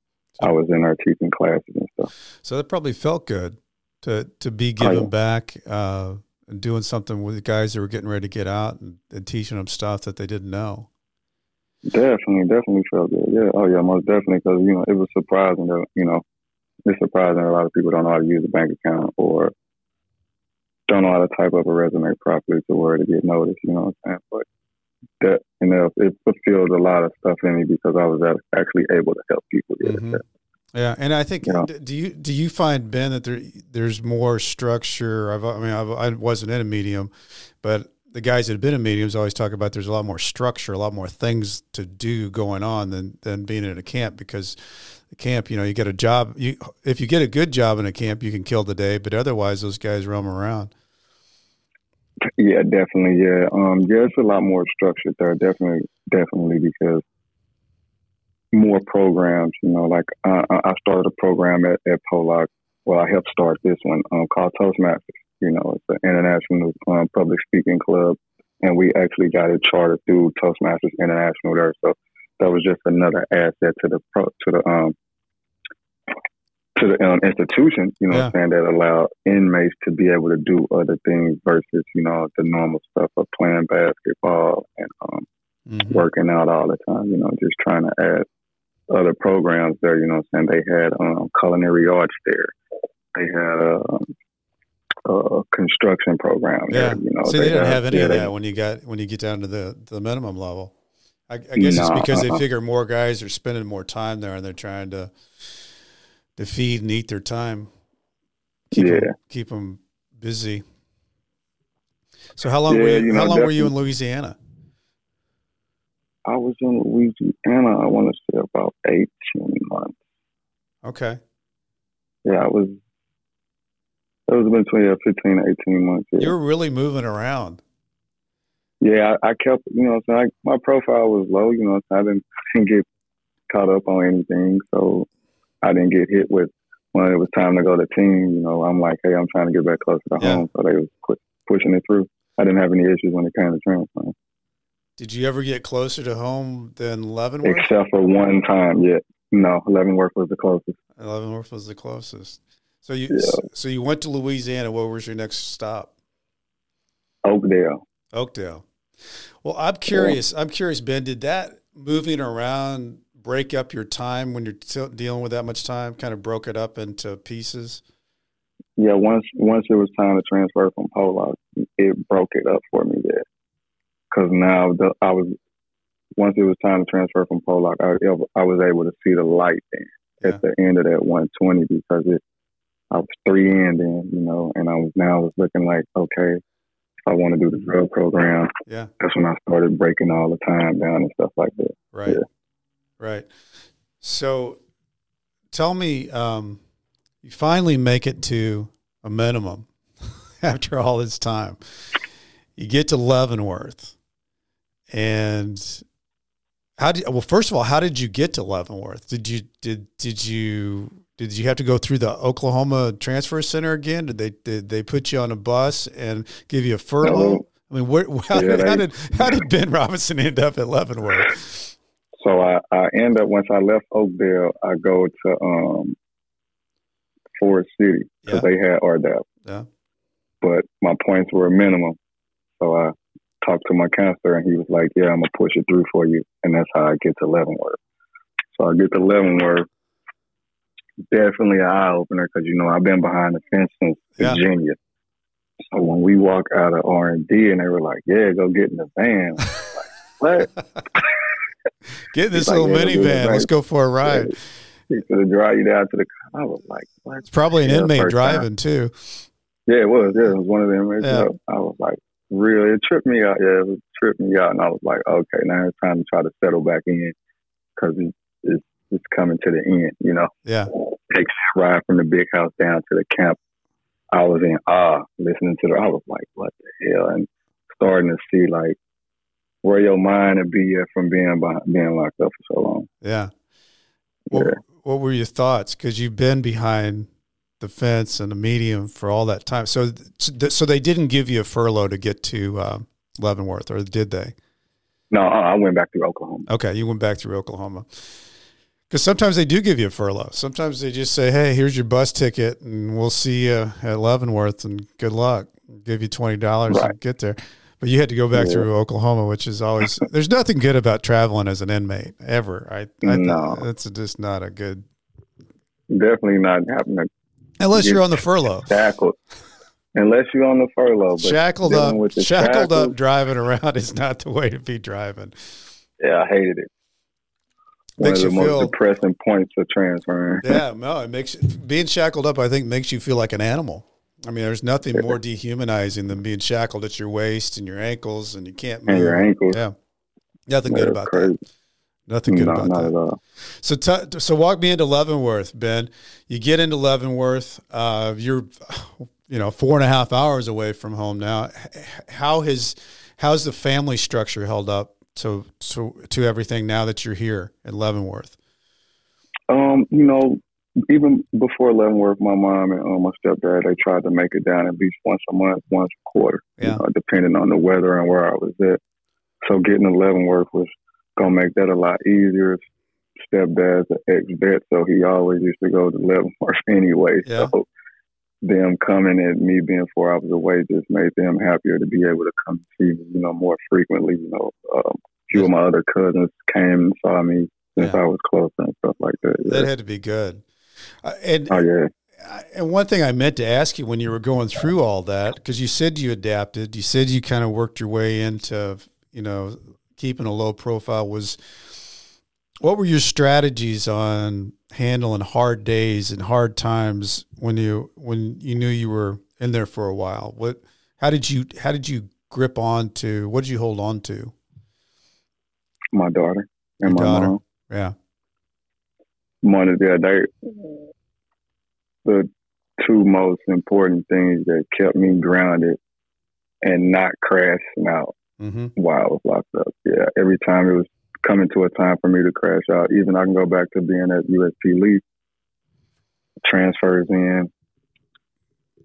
B: I was in our teaching classes and stuff.
A: So that probably felt good to to be
B: Oh, yeah.
A: back uh, and doing something with the guys that were getting ready to get out and, and teaching them stuff that they didn't know.
B: Definitely, definitely felt good. Yeah, oh yeah, most definitely. Because you know, it was surprising that you know, it's surprising that a lot of people don't know how to use a bank account or don't know how to type up a resume properly to where to get noticed. You know what I'm saying? But that you know, it fulfilled a lot of stuff in me because I was actually able to help people. Yeah,
A: Mhm. Yeah, and I think
B: Yeah.
A: d- do you do you find Ben that there there's more structure? I've, I mean, I've, I wasn't in a medium, but the guys that have been in mediums always talk about there's a lot more structure, a lot more things to do going on than than being in a camp because the camp, you know, you get a job. You if you get a good job in a camp, you can kill the day, but otherwise, those guys roam around.
B: Yeah, definitely. Yeah, um, yeah, it's a lot more structured there. Definitely, definitely because more programs. You know, like uh, I started a program at, at Pollock. Well, I helped start this one um, called Toastmasters. You know, it's an international um, public speaking club, and we actually got it chartered through Toastmasters International there. So that was just another asset to the pro, to the um to the um, institution. You know, I'm saying that allowed inmates to be able to do other things versus you know the normal stuff of playing basketball and um,
A: Mhm.
B: working out all the time. You know, just trying to add other programs there. You know, what I'm saying they had um, culinary arts there. They had a, um, a construction program
A: Yeah.
B: there. You know,
A: See, they, didn't
B: had-
A: have any
B: yeah,
A: of
B: they-
A: that when you got when you get down to the the minimum level. I, I guess it's because they
B: uh-uh.
A: figure more guys are spending more time there, and they're trying to to feed and eat their time. Keep
B: Yeah.
A: them, keep them busy. So how long
B: Yeah,
A: were you,
B: you know,
A: how long were you in. Louisiana?
B: I was in Louisiana. I want to say about eighteen months.
A: Okay,
B: Yeah, I was. It was between yeah, uh, fifteen to eighteen months. Yeah.
A: you were really moving around.
B: Yeah, I, I kept, you know, so I, my profile was low, you know, so I didn't, (laughs) didn't get caught up on anything. So I didn't get hit with when it was time to go to team, you know, I'm like, hey, I'm trying to get back closer to
A: Yeah.
B: home. So they was pu- pushing it through. I didn't have any issues when it came to transferring,
A: Did you ever get closer to home than Leavenworth?
B: except for one time. yeah. no, Leavenworth was the closest.
A: Leavenworth was the closest. So you
B: Yeah.
A: so you went to Louisiana. What was your next stop?
B: Oakdale.
A: Oakdale. Well, I'm curious. I'm curious, Ben. Did that moving around break up your time when you're t- dealing with that much time? Kind of broke it up into pieces.
B: Yeah, once once it was time to transfer from Pollock, it broke it up for me there. Because now the, I was once it was time to transfer from Pollock, I, I was able to see the light then at the end of that 120 because it I was three in then, you know, and I was now I was looking like okay, if I want to do the drug program,
A: Yeah.
B: that's when I started breaking all the time down and stuff like that.
A: Right.
B: Yeah.
A: Right. So tell me, um, you finally make it to a minimum (laughs) after all this time. You get to Leavenworth. And how did well first of all, how did you get to Leavenworth? Did you did did you did you have to go through the Oklahoma Transfer Center again? Did they did they put you on a bus and give you a furlough?
B: No.
A: I mean, where, (laughs) how,
B: Yeah,
A: how did how did Ben Robinson end up at Leavenworth?
B: So I, I end up once I left Oakdale, I go to um Forrest City because
A: Yeah.
B: they had RDAP.
A: Yeah.
B: But my points were a minimum. So I talked to my counselor and he was like, Yeah, I'm gonna push it through for you and that's how I get to Leavenworth. So I get to Leavenworth. Definitely an eye opener because you know I've been behind the fence since
A: Yeah.
B: Virginia. So when we walk out of R and D and they were like, "Yeah, go get in the van," like, (laughs) "What?"
A: Get in this
B: like,
A: little
B: "Yeah,
A: minivan. Let's go for a ride.
B: He said to drive you down to the. I was like, "What?"
A: It's probably an
B: Yeah,
A: inmate
B: first time.
A: driving too.
B: Yeah, it was. Yeah, it was one of them.
A: Yeah.
B: I was like, really? It tripped me out. Yeah, it tripped me out, and I was like, okay, now it's time to try to settle back in because it, it's it's coming to the end. You know,
A: Yeah.
B: takes a ride from the big house down to the camp. I was in awe listening to the. I was like, what the hell? And starting to see like where your mind would be at from being behind, being locked up for so long.
A: Yeah. What,
B: Yeah.
A: what were your thoughts? Because you've been behind the fence and the medium for all that time. So, so they didn't give you a furlough to get to uh, Leavenworth, or did they?
B: No, I I went back to Oklahoma.
A: Okay, you went back through Oklahoma. Because sometimes they do give you a furlough. Sometimes they just say, "Hey, here's your bus ticket, and we'll see you at Leavenworth, and good luck. Give you twenty dollars
B: Right.
A: and get there." But you had to go back
B: Yeah.
A: through Oklahoma, which is always (laughs) there's nothing good about traveling as an inmate ever. I, I
B: No.
A: that's just not a good
B: Definitely not having to
A: unless
B: You
A: you're on the furlough,
B: shackled unless you're on the furlough. But
A: shackled up, shackled
B: shackles-
A: up, driving around is not the way to be driving.
B: Yeah, I hated it. One
A: Makes
B: of the
A: you
B: most
A: feel-
B: depressing points of transferring.
A: yeah, no, it makes being shackled up. I think makes you feel like an animal. I mean, there's nothing more dehumanizing than being shackled at your waist and your ankles, and you can't move.
B: And your ankles.
A: Yeah, nothing
B: Yeah,
A: good about
B: crazy.
A: that. Nothing good
B: no,
A: about
B: not
A: that.
B: at all.
A: So, t- so walk me into Leavenworth, Ben. You get into Leavenworth. Uh, you're, you know, four and a half hours away from home now. How has how's the family structure held up to to to everything now that you're here in Leavenworth?
B: Um, you know, even before Leavenworth, my mom and um, my stepdad, they tried to make it down at least once a month, once a quarter,
A: Yeah.
B: you know, depending on the weather and where I was at. So getting to Leavenworth was gonna make that a lot easier. Stepdad's an ex-vet, so he always used to go to Leavenworth (laughs) anyway.
A: Yeah.
B: So them coming and me being four hours away just made them happier to be able to come see me, you know, more frequently. You know, um, a few of my other cousins came and saw me since
A: Yeah.
B: I was close and stuff like that. Yeah.
A: That had to be good. Uh, and
B: Oh yeah.
A: And one thing I meant to ask you when you were going through all that, because you said you adapted, you said you kind of worked your way into, you know, keeping a low profile. Was what were your strategies on handling hard days and hard times when you when you knew you were in there for a while? What how did you how did you grip on to what did you hold on to?
B: my daughter and
A: Your
B: my
A: daughter.
B: mom.
A: Yeah,
B: One of the they the two most important things that kept me grounded and not crashing out
A: mm-hmm.
B: while I was locked up. Yeah, every time it was coming to a time for me to crash out, even I can go back to being at USP Lee, transfers in,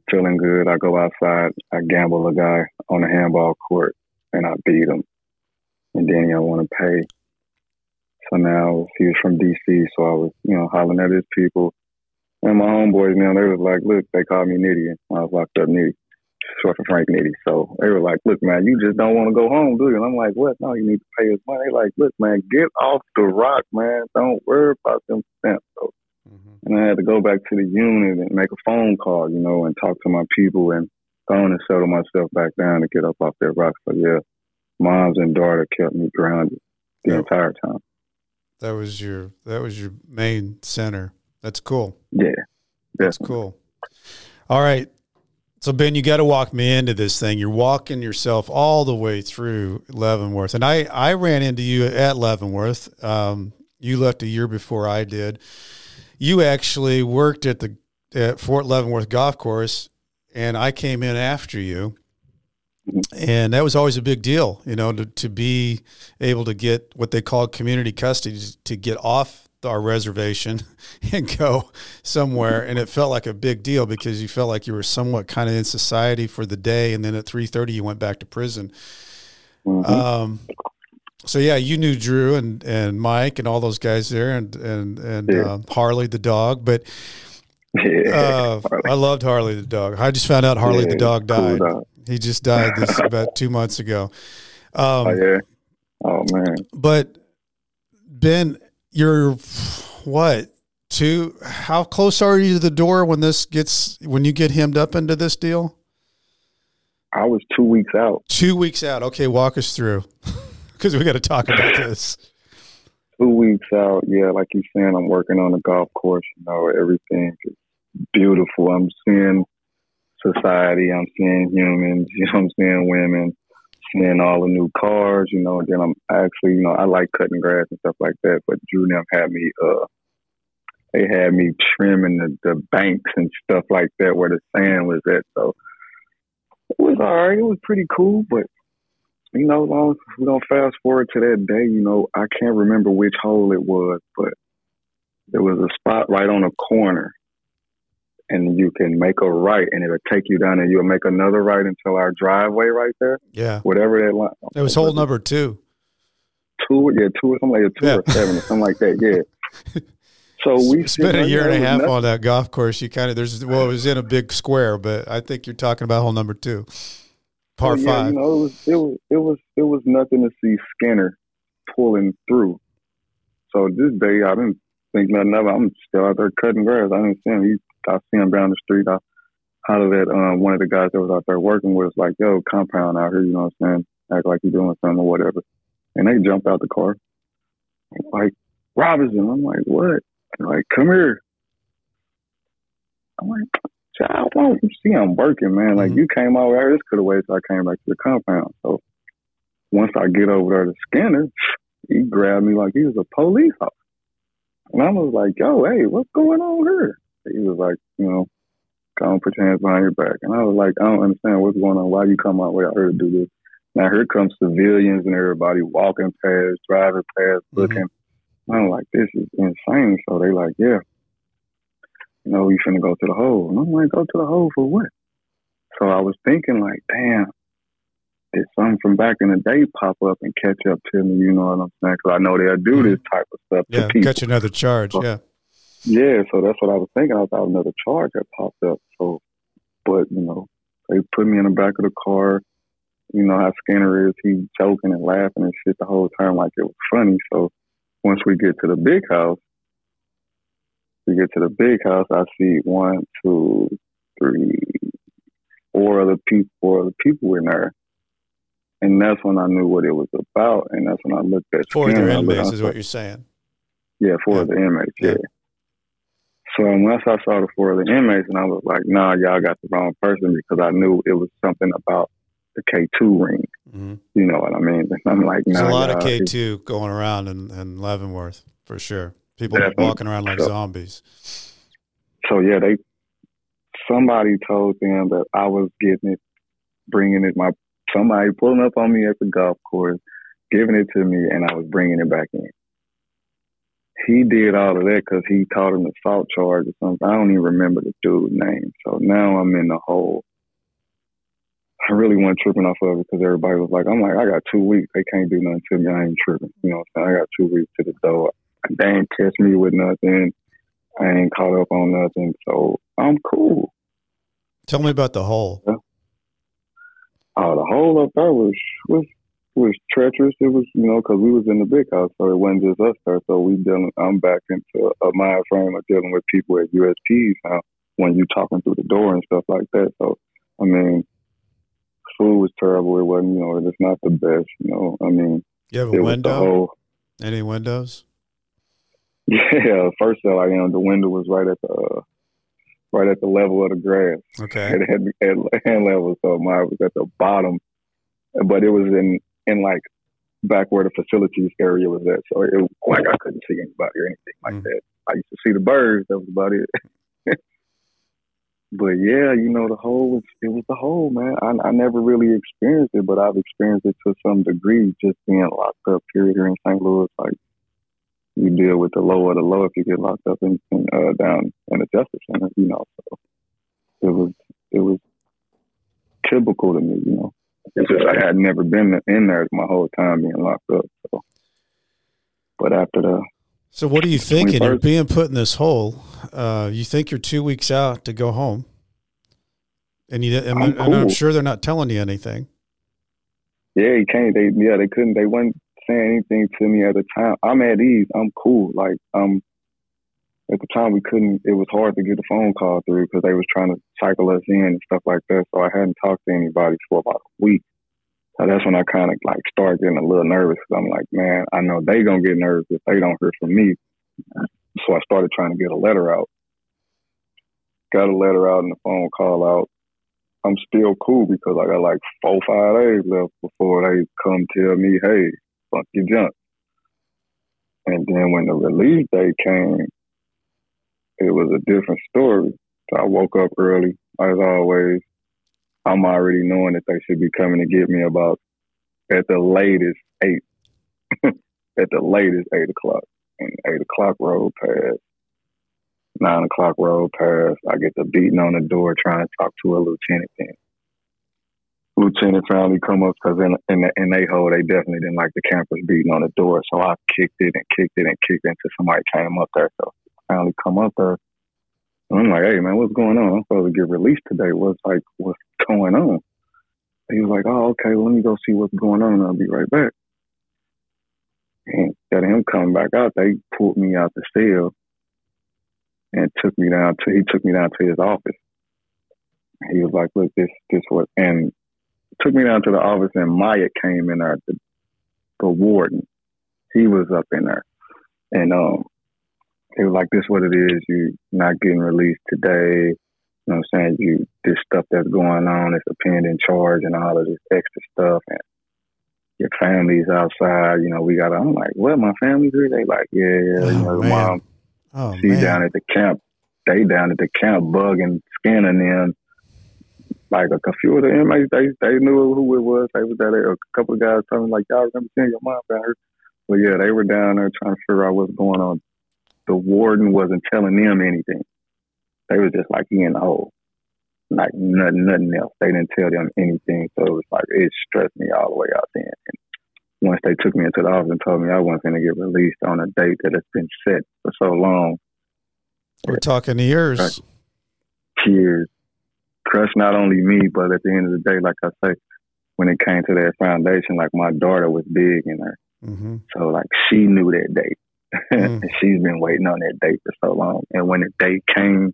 B: feeling good. I go outside, I gamble a guy on the handball court, and I beat him. And then he don't want to pay. So now he was from DC, so I was, you know, hollering at his people. And my homeboys now, they was like, look, they called me Nitty I was locked up Nitty, short for Frank Nitti. So they were like, look, man, you just don't want to go home, do you? And I'm like, what? No, you need to pay his money. They like, look, man, get off the rock, man. Don't worry about them stamps. So, mm-hmm. And I had to go back to the unit and make a phone call, you know, and talk to my people and go and settle myself back down to get up off that rock. So yeah, moms and daughter kept me grounded the entire time.
A: That was your that was your main center. That's cool.
B: Yeah.
A: That's cool. All right. So Ben, you got to walk me into this thing. You're walking yourself all the way through Leavenworth, and I I ran into you at Leavenworth. Um, you left a year before I did. You actually worked at the at Fort Leavenworth Golf Course, and I came in after you and that was always a big deal, you know, to, to be able to get what they call community custody to get off our reservation (laughs) and go somewhere and it felt like a big deal because you felt like you were somewhat kind of in society for the day and then at 3.30 you went back to prison mm-hmm. um, so yeah you knew drew and, and mike and all those guys there and and, and yeah. uh, harley the dog but yeah, uh, I loved Harley the dog. I just found out Harley yeah, the dog died. Cool he just died this about two months ago. (laughs)
B: Um, oh yeah. Oh man.
A: But Ben, you're what? Two? How close are you to the door when this gets when you get hemmed up into this deal?
B: I was two weeks out.
A: Two weeks out. Okay, walk us through (laughs) because we got to talk about (laughs) this.
B: Two weeks out. Yeah, like you're saying, I'm working on the golf course. You know, everything is beautiful. I'm seeing society. I'm seeing humans, (laughs) you know I'm saying, women, seeing all the new cars, you know, and then I'm actually, you know, I like cutting grass and stuff like that, but Drew them had me uh they had me trimming the, the banks and stuff like that where the sand was at. So it was all right. It was pretty cool, but you know, long we don't fast forward to that day, you know, I can't remember which hole it was, but there was a spot right on a corner and you can make a right and it'll take you down and you'll make another right until our driveway right there.
A: Yeah.
B: Whatever that line.
A: It was hole number two.
B: Two, yeah, two or something like two yeah. or seven or something like that. Yeah. (laughs) So we
A: spent a year and a half nothing. on that golf course. You kind of there's well, it was in a big square, but I think you're talking about hole number two, par yeah, five.
B: You know, it was it was it was it was nothing to see Skinner pulling through. So this day I didn't think nothing of it. I'm still out there cutting grass. I didn't see him. He I see him down the street. I hollered at um, one of the guys that was out there working with us, like, yo, compound out here, you know what I'm saying? Act like you're doing something or whatever. And they jumped out the car. Like, Robinson. I'm like, what? They're like, come here. I'm like, child, won't you see I'm working, man? Like, mm-hmm. you came over here, this could have waited till I came back to the compound. So once I get over there to Skinner, he grabbed me like he was a police officer. And I was like, yo, hey, what's going on here? He was like, you know, come put your hands behind your back. And I was like, I don't understand what's going on. Why you come out way out here to do this? Now here comes civilians and everybody walking past, driving past, mm-hmm. looking. Mm-hmm. I'm like, this is insane. So they like, yeah, you know, you finna go to the hole. And I'm like, go to the hole for what? So I was thinking like, damn, did something from back in the day pop up and catch up to me? You know what I'm saying? Because I know they'll do mm-hmm. this type of stuff
A: yeah,
B: to people.
A: catch another charge. So, yeah.
B: Yeah, so that's what I was thinking. I thought another charge had popped up. So, but you know, they put me in the back of the car. You know how Skinner is. He joking and laughing and shit the whole time like it was funny. So once we get to the big house, we get to the big house. I see one, two, three, four other people. Four other people in there. And that's when I knew what it was about. And that's when I looked at
A: four other inmates is what you're saying.
B: Yeah, four yeah. of the inmates. yeah. yeah. So once I saw the four of the inmates, and I was like, "Nah, y'all got the wrong person," because I knew it was something about the K two ring. Mm-hmm. You know what I mean? (laughs) I'm like, "Nah."
A: There's a lot of K two going around in, in Leavenworth for sure. People definitely. walking around like so, zombies.
B: So yeah, they somebody told them that I was getting it, bringing it. My somebody pulling up on me at the golf course, giving it to me, and I was bringing it back in. He did all of that because he taught him the salt charge or something. I don't even remember the dude's name. So now I'm in the hole. I really wasn't tripping off of it because everybody was like, I'm like, I got two weeks. They can't do nothing to me. I ain't tripping. You know what I'm saying? I got two weeks to the door. They ain't test me with nothing. I ain't caught up on nothing. So I'm cool.
A: Tell me about the hole. Yeah.
B: Oh, the hole up there was was was treacherous. It was, you know, because we was in the big house, so it wasn't just us there. So we dealing. I'm back into a mind frame of dealing with people at USPs now. When you talking through the door and stuff like that. So, I mean, food was terrible. It wasn't, you know, it's not the best. You know, I mean,
A: you have a window. Whole, Any windows? (laughs)
B: Yeah, first cell I am. The window was right at the uh, right at the level of the grass.
A: Okay. (laughs)
B: It had, had hand level, so mine was at the bottom, but it was in in like back where the facilities area was at. So it like I couldn't see anybody or anything like mm. that. I used to see the birds. That was about it. (laughs) but yeah, you know, the hole was it was the hole, man. I, I never really experienced it, but I've experienced it to some degree, just being locked up. Period here in St. Louis, like you deal with the low of the low if you get locked up in, in uh, down in a justice center, you know. So it was it was typical to me, you know. It's just I had never been in there my whole time being locked up. So, but after the
A: so what are you thinking? You're being put in this hole. Uh, you think you're two weeks out to go home, and you I'm, and cool. I'm sure they're not telling you anything.
B: Yeah, you can't. They yeah, they couldn't. They weren't saying anything to me at the time. I'm at ease. I'm cool. Like um, at the time we couldn't. It was hard to get a phone call through because they was trying to cycle us in and stuff like that. So I hadn't talked to anybody for about a week. So that's when I kind of like started getting a little nervous because I'm like, man, I know they gonna get nervous if they don't hear from me. So I started trying to get a letter out. Got a letter out and a phone call out. I'm still cool because I got like four, five days left before they come tell me, hey, fuck your junk. And then when the release day came, it was a different story. So I woke up early, as always. I'm already knowing that they should be coming to get me about at the latest eight. (laughs) at the latest eight o'clock. And eight o'clock rolled past. Nine o'clock rolled past. I get the beating on the door trying to talk to a lieutenant. And lieutenant finally come up because in, in, in they hold, they definitely didn't like the campers beating on the door. So I kicked it and kicked it and kicked it until somebody came up there. So finally come up there. And I'm like, hey, man, what's going on? I'm supposed to get released today. What's like, what's going on? he was like, oh, okay, well, let me go see what's going on and I'll be right back. And got him coming back out, they pulled me out the cell and took me down to, he took me down to his office. He was like, look, this, this was and took me down to the office and Maya came in there, the, the warden. He was up in there. And um, he was like, this what it is, you not getting released today. You know what I'm saying? You this stuff that's going on, it's a pending charge and all of this extra stuff and your family's outside, you know, we got I'm like, What, my family's here? They like, Yeah, yeah, oh, you know, oh, the mom oh, she's man. down at the camp they down at the camp bugging, scanning them like a, few of the inmates, they they knew who it was. They was there. A couple of guys told me like, y'all remember seeing your mom down here? But yeah, they were down there trying to figure out what's going on. The warden wasn't telling them anything. They was just like he in the hole, like nothing, nothing else. They didn't tell them anything, so it was like it stressed me all the way out then. And once they took me into the office and told me I wasn't going to get released on a date that has been set for so long,
A: we're talking years.
B: Years crushed not only me, but at the end of the day, like I say, when it came to that foundation, like my daughter was big in her. Mm-hmm. So like she knew that date. Mm. and she's been waiting on that date for so long. And when the date came,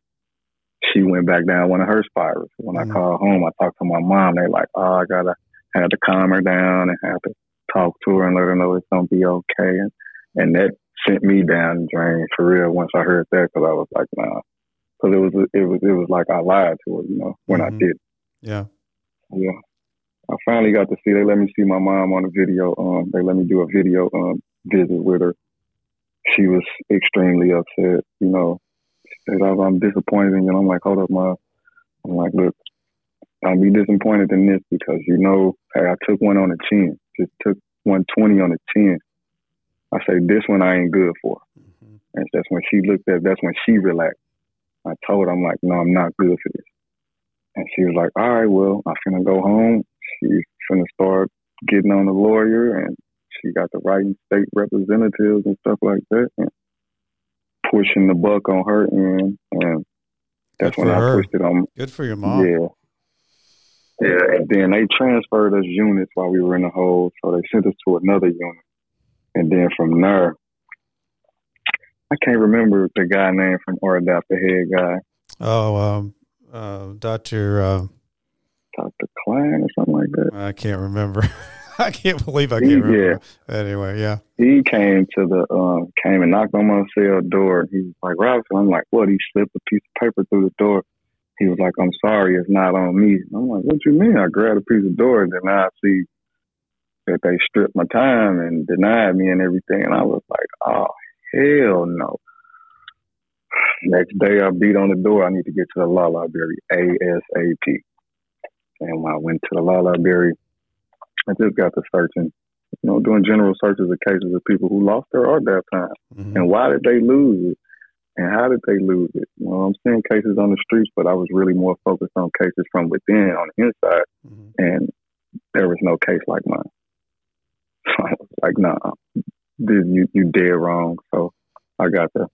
B: she went back down one of her spirals. When mm. I called home, I talked to my mom. They're like, "Oh, I gotta have to calm her down and have to talk to her and let her know it's gonna be okay." And and that sent me down the drain for real. Once I heard that, because I was like, "Nah, because it was it was it was like I lied to her, you know, when mm-hmm. I did.
A: Yeah,
B: yeah. I finally got to see. They let me see my mom on a video. Um, they let me do a video um visit with her. She was extremely upset. You know, said I'm disappointed, in you. and I'm like, hold up, mom. I'm like, look, I'll be disappointed in this because you know, hey, I took one on the chin. Just took 120 on the chin. I say this one I ain't good for. Mm-hmm. And that's when she looked at. That's when she relaxed. I told her, I'm like, no, I'm not good for this. And she was like, all right, well, I'm finna go home. She's finna start getting on the lawyer, and she got the right state representatives and stuff like that, and pushing the buck on her end. And that's
A: Good
B: when I
A: her.
B: pushed it on.
A: Good for your mom.
B: Yeah. Yeah, and then they transferred us units while we were in the hole, so they sent us to another unit. And then from there, I can't remember the guy name from RDAP, the head guy,
A: Oh, um, uh, Doctor. Uh,
B: Dr. Klein or something like that.
A: I can't remember. (laughs) (laughs) I can't believe I can't
B: Yeah.
A: remember. Anyway, yeah.
B: He came to the um came and knocked on my cell door. He was like, Robinson, I'm like, what? He slipped a piece of paper through the door. He was like, I'm sorry, it's not on me. I'm like, what you mean? I grabbed a piece of door and then I see that they stripped my time and denied me and everything. And I was like, oh, hell no. Next day I beat on the door. I need to get to the law library ASAP. And when I went to the law library, I just got to searching, you know, doing general searches of cases of people who lost their RDAP time.
A: Mhm.
B: And why did they lose it? And how did they lose it? You know, I'm seeing cases on the streets, but I was really more focused on cases from within, on the inside,
A: Mhm.
B: and there was no case like mine. So (laughs) I was like, nah, this, you, you dead wrong. So I got to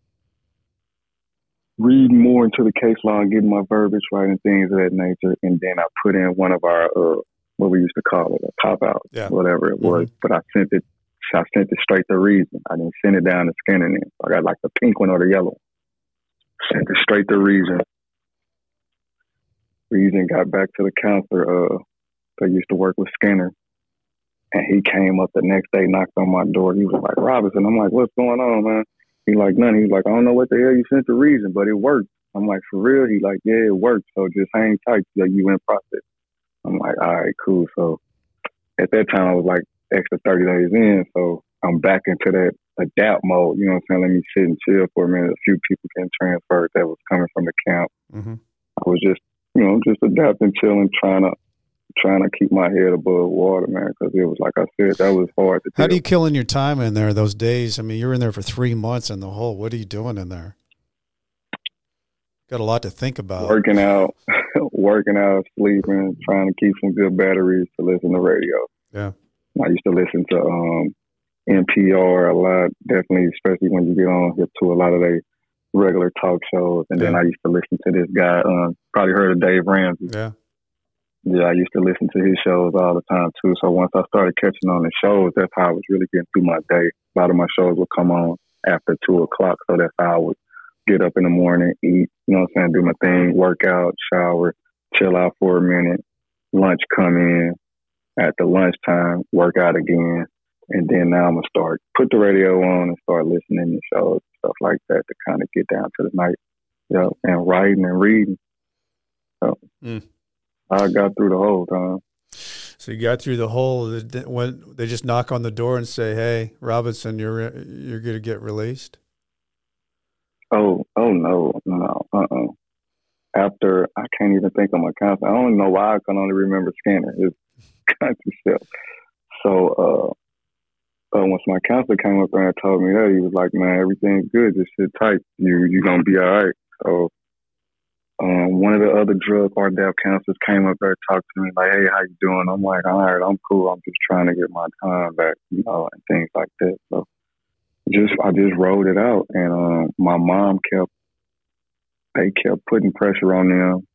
B: read more into the case law and get my verbiage right and things of that nature. And then I put in one of our, uh, what we used to call it, a cop out,
A: Yeah.
B: whatever it was. But I sent it, I sent it straight to region. I didn't send it down to Skinner. Then. I got like the pink one or the yellow. Sent it straight to region. Region got back to the counselor uh, that used to work with Skinner. And he came up the next day, knocked on my door. He was like, Robinson. I'm like, what's going on, man? He like, nothing. He was like, I don't know what the hell you sent to region, but it worked. I'm like, for real? He like, yeah, it worked. So just hang tight till you in process. I'm like, all right, cool. So at that time, I was like extra 30 days in. So I'm back into that adapt mode. You know what I'm saying? Let me sit and chill for a minute. A few people getting transferred that was coming from the camp.
A: Mhm.
B: I was just, you know, just adapting, chilling, trying to, trying to keep my head above water, man. Because it was like I said, that was hard to
A: How
B: do.
A: do you kill in your time in there those days? I mean, you're in there for three months in the hole. What are you doing in there? Got a lot to think about.
B: working out, working out, sleeping, trying to keep some good batteries to listen to radio.
A: Yeah.
B: I used to listen to um, NPR a lot, definitely, especially when you get on here to a lot of their regular talk shows. And then I used to listen to this guy, um, probably heard of Dave Ramsey.
A: Yeah.
B: Yeah, I used to listen to his shows all the time too. So once I started catching on the shows, that's how I was really getting through my day. A lot of my shows would come on after two o'clock, so that's how I would get up in the morning, eat, you know what I'm saying, do my thing, work out, shower, chill out for a minute, lunch come in, at the lunchtime, work out again, and then now I'm gonna start put the radio on and start listening to shows, stuff like that to kind of get down to the night. Yeah, and writing and reading. So
A: Mm.
B: I got through the whole time.
A: So you got through the hole. When they just knock on the door and say, "Hey, Robinson, you're you're to get released."
B: Oh, oh no, no, uh, uh After I can't even think of my counsel. I don't know why I can only remember Skinner. His country self. So, uh, uh, once my counselor came up there and told me that, he was like, "Man, everything's good. Just sit tight. You you gonna be all right." So, um, one of the other drug RDAP counselors came up there and talked to me like, "Hey, how you doing?" I'm like, "All right, I'm cool. I'm just trying to get my time back, you know, and things like that." So, just I just rolled it out, and um, my mom kept they kept putting pressure on them.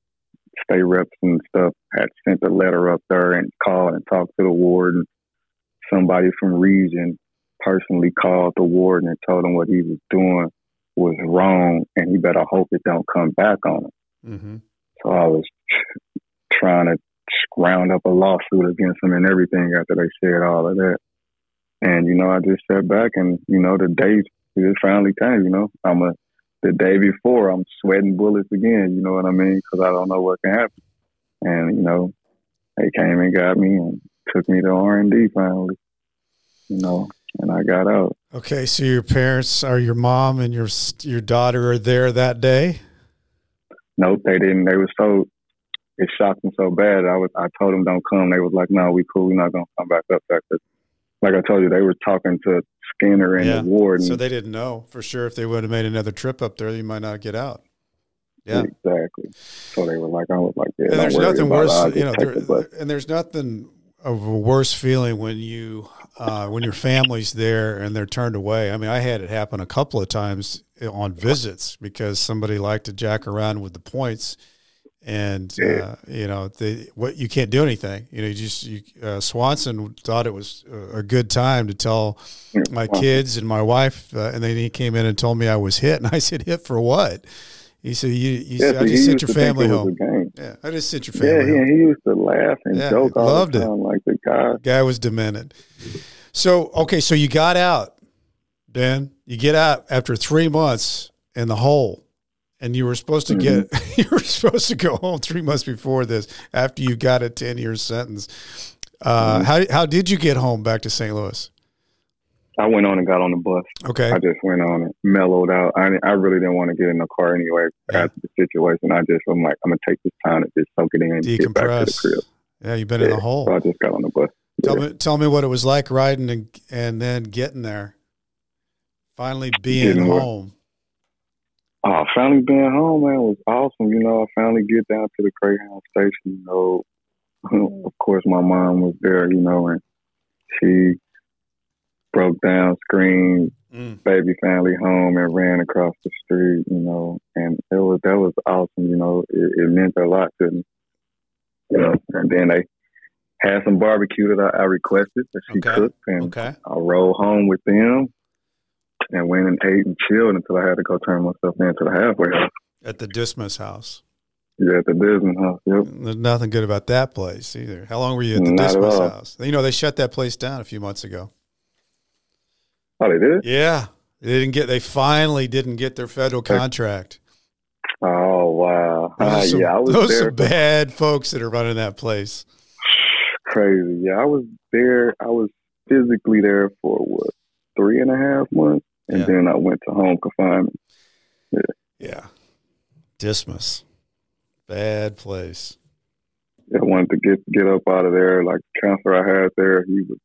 B: State reps and stuff had sent a letter up there and called and talked to the warden. Somebody from region personally called the warden and told him what he was doing was wrong, and he better hope it don't come back on him.
A: Mm-hmm.
B: So I was trying to round up a lawsuit against him and everything after they said all of that. And you know, I just sat back and you know, the day it finally came. You know, I'm a the day before I'm sweating bullets again. You know what I mean? Because I don't know what can happen. And you know, they came and got me and took me to R and D finally. You know, and I got out.
A: Okay, so your parents are your mom and your your daughter are there that day.
B: Nope, they didn't. They were so it shocked them so bad. I was I told them don't come. They was like, no, we cool. We're not gonna come back up there 'cause like I told you, they were talking to Skinner and
A: Yeah.
B: the warden.
A: So they didn't know for sure if they would have made another trip up there, you might not get out. Yeah.
B: exactly. So they were like, I was like, yeah,
A: and there's nothing worse, you know, there,
B: the
A: and there's nothing of a worse feeling when you uh, when your family's there and they're turned away. I mean, I had it happen a couple of times on visits because somebody liked to jack around with the points, and uh, you know, they what you can't do anything. You know, you just you, uh, Swanson thought it was a good time to tell my kids and my wife, uh, and then he came in and told me I was hit, and (laughs) I said, "Hit for what?" He said, "You, you
B: Yeah,
A: said,
B: so
A: I just sent your family home." Yeah, I just sent your family.
B: he,
A: home.
B: he used to laugh and
A: Yeah,
B: joke all
A: loved
B: the
A: it.
B: time, like the guy.
A: Guy was demented. So okay, so you got out, Dan. You get out after three months in the hole, and you were supposed to get
B: Mm-hmm. (laughs)
A: you were supposed to go home three months before this. After you got a ten year sentence, uh,
B: Mm-hmm.
A: how how did you get home back to St. Louis?
B: I went on and got on the bus.
A: Okay,
B: I just went on and mellowed out. I I really didn't want to get in the car anyway
A: Yeah.
B: after the situation. I just I'm like I'm gonna take this time to just soak it in and get back to the crib.
A: Yeah, you've been in the hole.
B: So I just got on the bus.
A: Tell
B: Yeah.
A: me, tell me what it was like riding and and then getting there. Finally being
B: Getting
A: home.
B: Oh, finally being home, man, was awesome. You know, I finally get down to the Greyhound station. You know, of course, my mom was there. You know, and she broke down, screamed,
A: Mm.
B: baby family home, and ran across the street. You know, and it was that was awesome. You know, it, it meant a lot to me. You know, and then they had some barbecue that I, I requested that she
A: Okay.
B: cooked, and
A: Okay.
B: I rode home with them. And went and ate and chilled until I had to go turn myself into the halfway house.
A: At the Dismas house.
B: Yeah, at the Dismas house. Yep.
A: There's nothing good about that place either. How long were you at the
B: Not
A: Dismas
B: all.
A: house? You know, they shut that place down a few months ago.
B: Oh, they did?
A: Yeah. They didn't get they finally didn't get their federal contract.
B: Oh, wow. Ah,
A: some,
B: yeah, I was
A: those
B: there.
A: are bad folks that are running that place.
B: Crazy. Yeah, I was there. I was physically there for what, three and a half months? And
A: Yeah.
B: then I went to home confinement.
A: Yeah. Yeah. Dismas. Bad place.
B: I wanted to get get up out of there. Like the counselor I had there, he was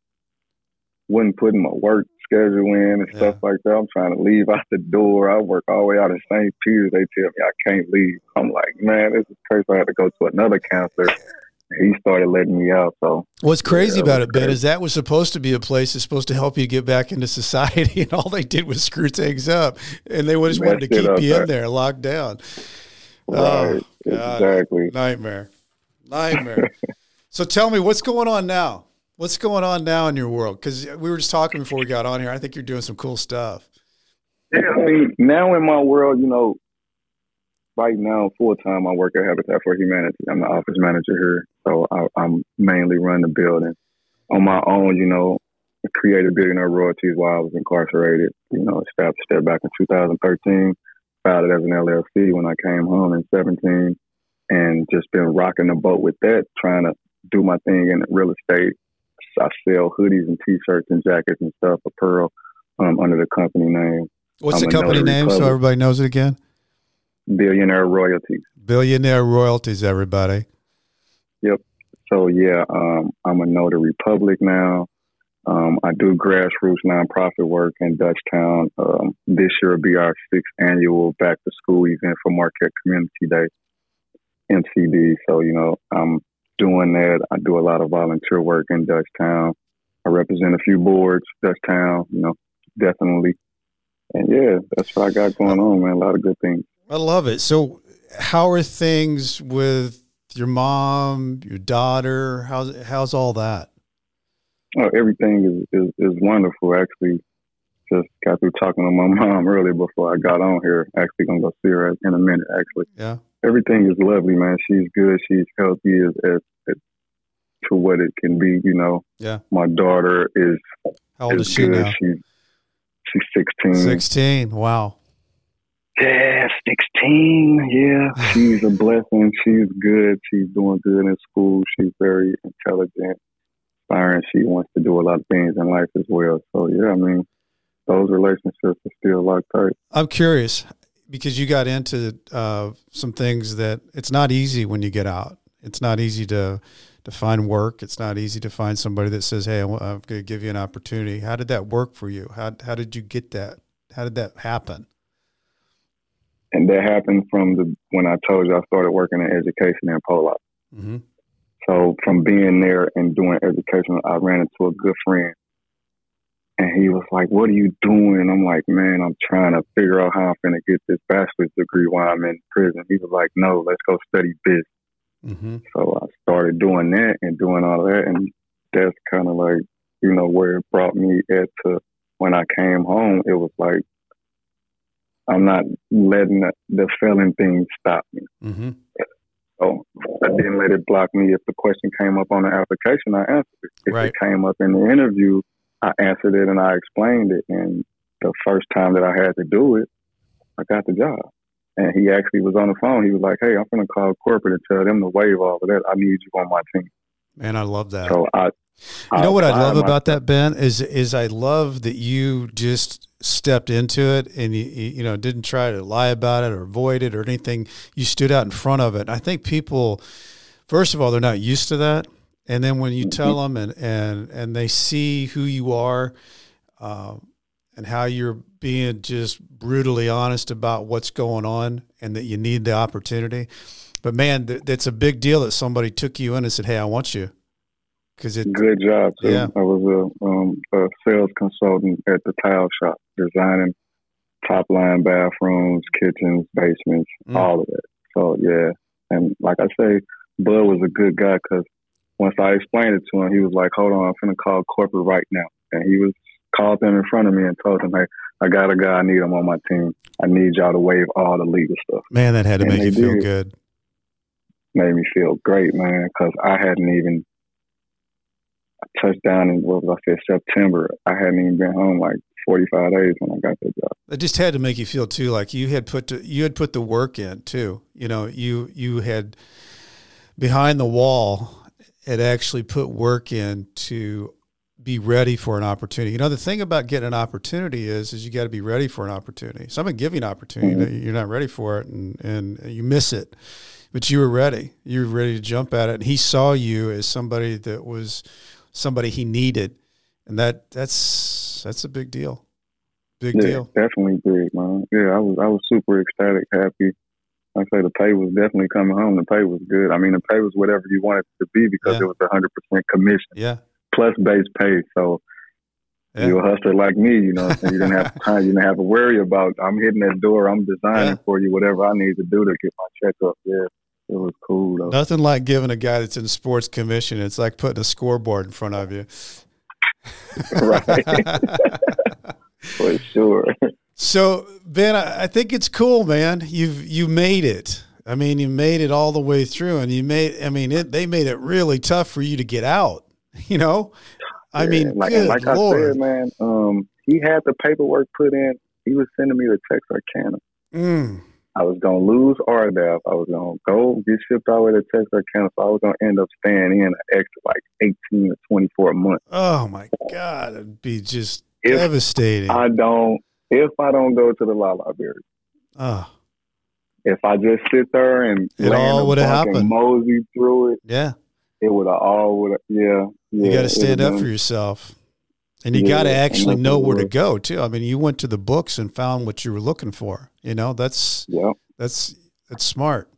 B: wasn't putting my work schedule in and stuff like that. I'm trying to leave out the door. I work all the way out of St. Peter's. They tell me I can't leave. I'm like, man, this is crazy. I had to go to another counselor. He started letting me out. So
A: What's crazy
B: Yeah,
A: about it, Ben, is that was supposed to be a place that's supposed to help you get back into society, (laughs) and all they did was screw things up, and they just wanted to keep
B: up,
A: you in there, locked down. Oh,
B: right,
A: God.
B: exactly.
A: Nightmare, nightmare. (laughs) so tell me, what's going on now? What's going on now in your world? Because we were just talking before we got on here. I think you're doing some cool stuff.
B: Yeah, I mean, now in my world, you know, right now, full time, I work at Habitat for Humanity. I'm the office manager here, so I, I'm mainly run the building on my own. You know, I created billionaire royalties while I was incarcerated. You know, stepped stepped back in 2013, filed it as an LLC when I came home in 17, and just been rocking the boat with that, trying to do my thing in real estate. I sell hoodies and T-shirts and jackets and stuff for Pearl um, under the company name.
A: What's
B: I'm
A: the company name so everybody knows it again?
B: Billionaire royalties.
A: Billionaire Royalties, everybody. Yep.
B: So yeah, um, I'm a notary public now. Um, I do grassroots nonprofit work in Dutchtown. Um, this year will be our sixth annual back to school event for Marquette Community Day, MCD. So you know, I'm doing that. I do a lot of volunteer work in Dutchtown. I represent a few boards, Dutchtown. You know, definitely. And yeah, that's what I got going on, man. A lot of good things.
A: I love it. So, how are things with your mom, your daughter? How's how's all that?
B: Oh, everything is, is, is wonderful. Actually, just got through talking to my (laughs) mom earlier before I got on here. Actually, gonna go see her in a minute. Actually,
A: Yeah.
B: everything is lovely, man. She's good. She's healthy as, as, as to what it can be. You know,
A: Yeah.
B: my daughter is
A: How old is
B: is
A: she
B: good.
A: now?
B: She's she's sixteen.
A: Sixteen. Wow.
B: Yeah, sixteen. Yeah, she's a blessing. She's good. She's doing good in school. She's very intelligent. Inspiring. She wants to do a lot of things in life as well. So yeah, I mean, those relationships are still locked tight.
A: I'm curious because you got into uh, some things that it's not easy when you get out. It's not easy to to find work. It's not easy to find somebody that says, "Hey, I'm going to give you an opportunity." How did that work for you? How how did you get that? How did that happen?
B: And that happened from the when I told you I started working in education in Pollock. Mm-hmm. So from being there and doing education, I ran into a good friend, and he was like, "What are you doing?" I'm like, "Man, I'm trying to figure out how I'm going to get this bachelor's degree while I'm in prison." He was like, "No, let's go study business." Mm-hmm. So I started doing that and doing all that, and that's kind of like you know where it brought me at to when I came home. It was like I'm not letting the, the failing thing stop me. Mm-hmm. So I didn't let it block me. If the question came up on the application, I answered it. If right. it came up in the interview, I answered it and I explained it. And the first time that I had to do it, I got the job. And he actually was on the phone. He was like, "Hey, I'm gonna call corporate and tell them to waive all of that. I need you on my team."
A: Man, I love that.
B: So I,
A: you know what I love about that, Ben, is is I love that you just stepped into it and you you know didn't try to lie about it or avoid it or anything. You stood out in front of it. I think people, first of all, they're not used to that, and then when you tell them and and and they see who you are, uh, and how you're being just brutally honest about what's going on and that you need the opportunity. But man, th- that's a big deal that somebody took you in and said, "Hey, I want you."
B: Because it good job too. Yeah. I was a, um, a sales consultant at the tile shop, designing top line bathrooms, kitchens, basements, mm. all of it. So yeah, and like I say, Bud was a good guy because once I explained it to him, he was like, "Hold on, I'm gonna call corporate right now," and he was called them in front of me and told them, "Hey, I got a guy. I need him on my team. I need y'all to waive all the legal stuff."
A: Man, that had to and make you feel did. good.
B: Made me feel great, man, because I hadn't even touched down in what was I said September. I hadn't even been home like 45 days when I got that job.
A: It just had to make you feel too like you had put to, you had put the work in too. You know, you you had behind the wall had actually put work in to be ready for an opportunity. You know, the thing about getting an opportunity is is you got to be ready for an opportunity. Someone you an opportunity, mm-hmm. you're not ready for it, and and you miss it. But you were ready. You were ready to jump at it. And he saw you as somebody that was somebody he needed, and that that's that's a big deal. Big
B: yeah,
A: deal.
B: Definitely big, man. Yeah, I was I was super ecstatic, happy. I say, the pay was definitely coming home. The pay was good. I mean, the pay was whatever you wanted it to be because yeah. it was a hundred percent commission.
A: Yeah.
B: Plus base pay. So yeah. you a hustler like me, you know, you didn't have (laughs) time, you didn't have to worry about I'm hitting that door, I'm designing yeah. for you, whatever I need to do to get my check up. Yeah. It was cool though.
A: Nothing like giving a guy that's in sports commission. It's like putting a scoreboard in front of you.
B: right. (laughs) For sure.
A: So Ben, I think it's cool, man. You've you made it. I mean, you made it all the way through, and you made. I mean, it, they made it really tough for you to get out. (laughs) You know, I yeah, mean,
B: like, like. I said, man. Um, he had the paperwork put in. He was sending me the Texarkana. Mm. I was gonna lose RDAP. I was gonna go get shipped all the way to Texarkana. So I was gonna end up staying in an extra like eighteen to twenty four months.
A: Oh my god, it'd be just if devastating.
B: I don't if I don't go to the Law Library. Oh. Ah. If I just sit there and
A: it all would have happened.
B: Mosey through it.
A: Yeah.
B: It would have all would yeah,
A: yeah. You got to stand up been, for yourself. And you got to actually know where to go too. I mean, you went to the books and found what you were looking for. You know, that's
B: yeah,
A: that's that's smart.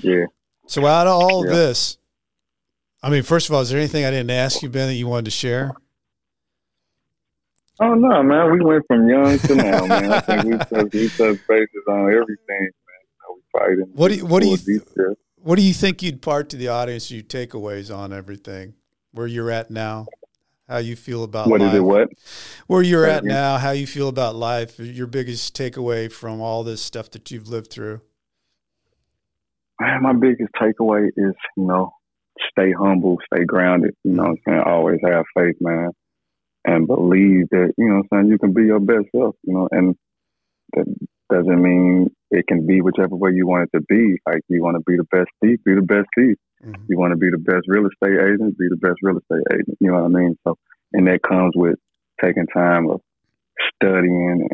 B: Yeah.
A: So out of all yeah. this, I mean, first of all, is there anything I didn't ask you, Ben, that you wanted to share?
B: Oh no, man. We went from young to now, man. I think we touched we touched bases on everything, man. We fighting.
A: What do you, what do you what do you think you'd part to the audience? You takeaways on everything where you're at now how you feel about
B: what
A: life.
B: is it? What
A: where you're at now? How you feel about life? Your biggest takeaway from all this stuff that you've lived through?
B: My biggest takeaway is you know stay humble, stay grounded. You know, I'm saying always have faith, man, and believe that you know, I'm saying you can be your best self. You know, and that doesn't mean it can be whichever way you want it to be. Like you want to be the best thief, be the best thief. Mm-hmm. You want to be the best real estate agent, be the best real estate agent. You know what I mean? So, and that comes with taking time of studying and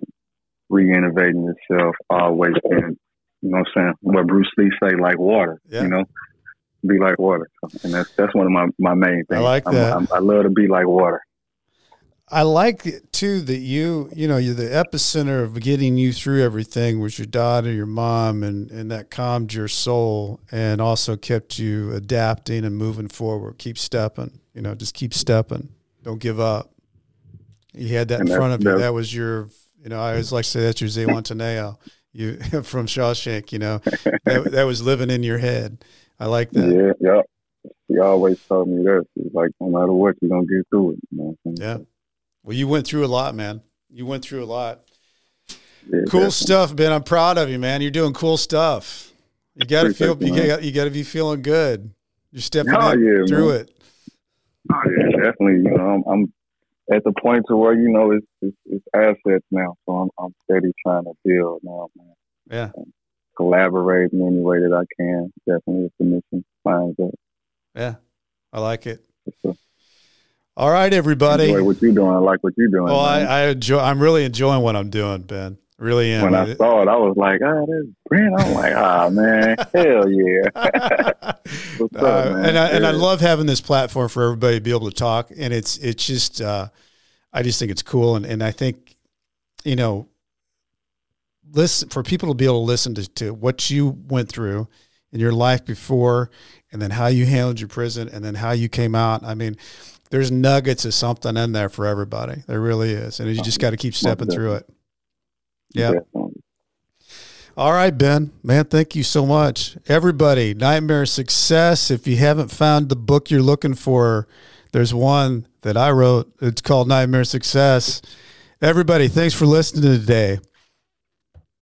B: re-innovating yourself. Always been, you know, what I'm saying what Bruce Lee say, like water. Yeah. You know, be like water, so, and that's that's one of my my main things.
A: I like that.
B: I'm, I'm, i love to be like water.
A: I like too that you, you know, you're the epicenter of getting you through everything was your daughter, your mom, and and that calmed your soul and also kept you adapting and moving forward. Keep stepping, you know, just keep stepping. Don't give up. You had that and in front of you. That was your, you know, I always like to say that's your Zihuatanejo. You (laughs) from Shawshank, you know, that, that was living in your head. I like that.
B: Yeah, yeah. He always told me this. He's like, no matter what, you're gonna get through it. You know
A: yeah. Well, you went through a lot, man. You went through a lot. Yeah, cool definitely. stuff, Ben. I'm proud of you, man. You're doing cool stuff. You got to feel. You got, you got to be feeling good. You're stepping oh, yeah, through man. it.
B: Oh yeah, definitely. You know, I'm, I'm, at the point to where you know it's, it's, it's assets now, so I'm I'm steady trying to build now, man.
A: Yeah.
B: And collaborate in any way that I can. Definitely, if the mission finds it.
A: Yeah, I like it. Sure. All right, everybody.
B: Enjoy what you're doing? I like what you're doing.
A: Well, I, I, enjoy. I'm really enjoying what I'm doing, Ben. Really am.
B: When I saw it, I was like, "Oh, there's Brent." I'm like, "Ah, oh, man, hell yeah!" (laughs)
A: up, uh, and I and I love having this platform for everybody to be able to talk, and it's it's just uh, I just think it's cool, and and I think you know, listen for people to be able to listen to, to what you went through in your life before, and then how you handled your prison, and then how you came out. I mean there's nuggets of something in there for everybody. There really is, and you just got to keep stepping through it. Yeah. All right, Ben. Man, thank you so much. Everybody, Nightmare Success. If you haven't found the book you're looking for, there's one that I wrote. It's called Nightmare Success. Everybody, thanks for listening today.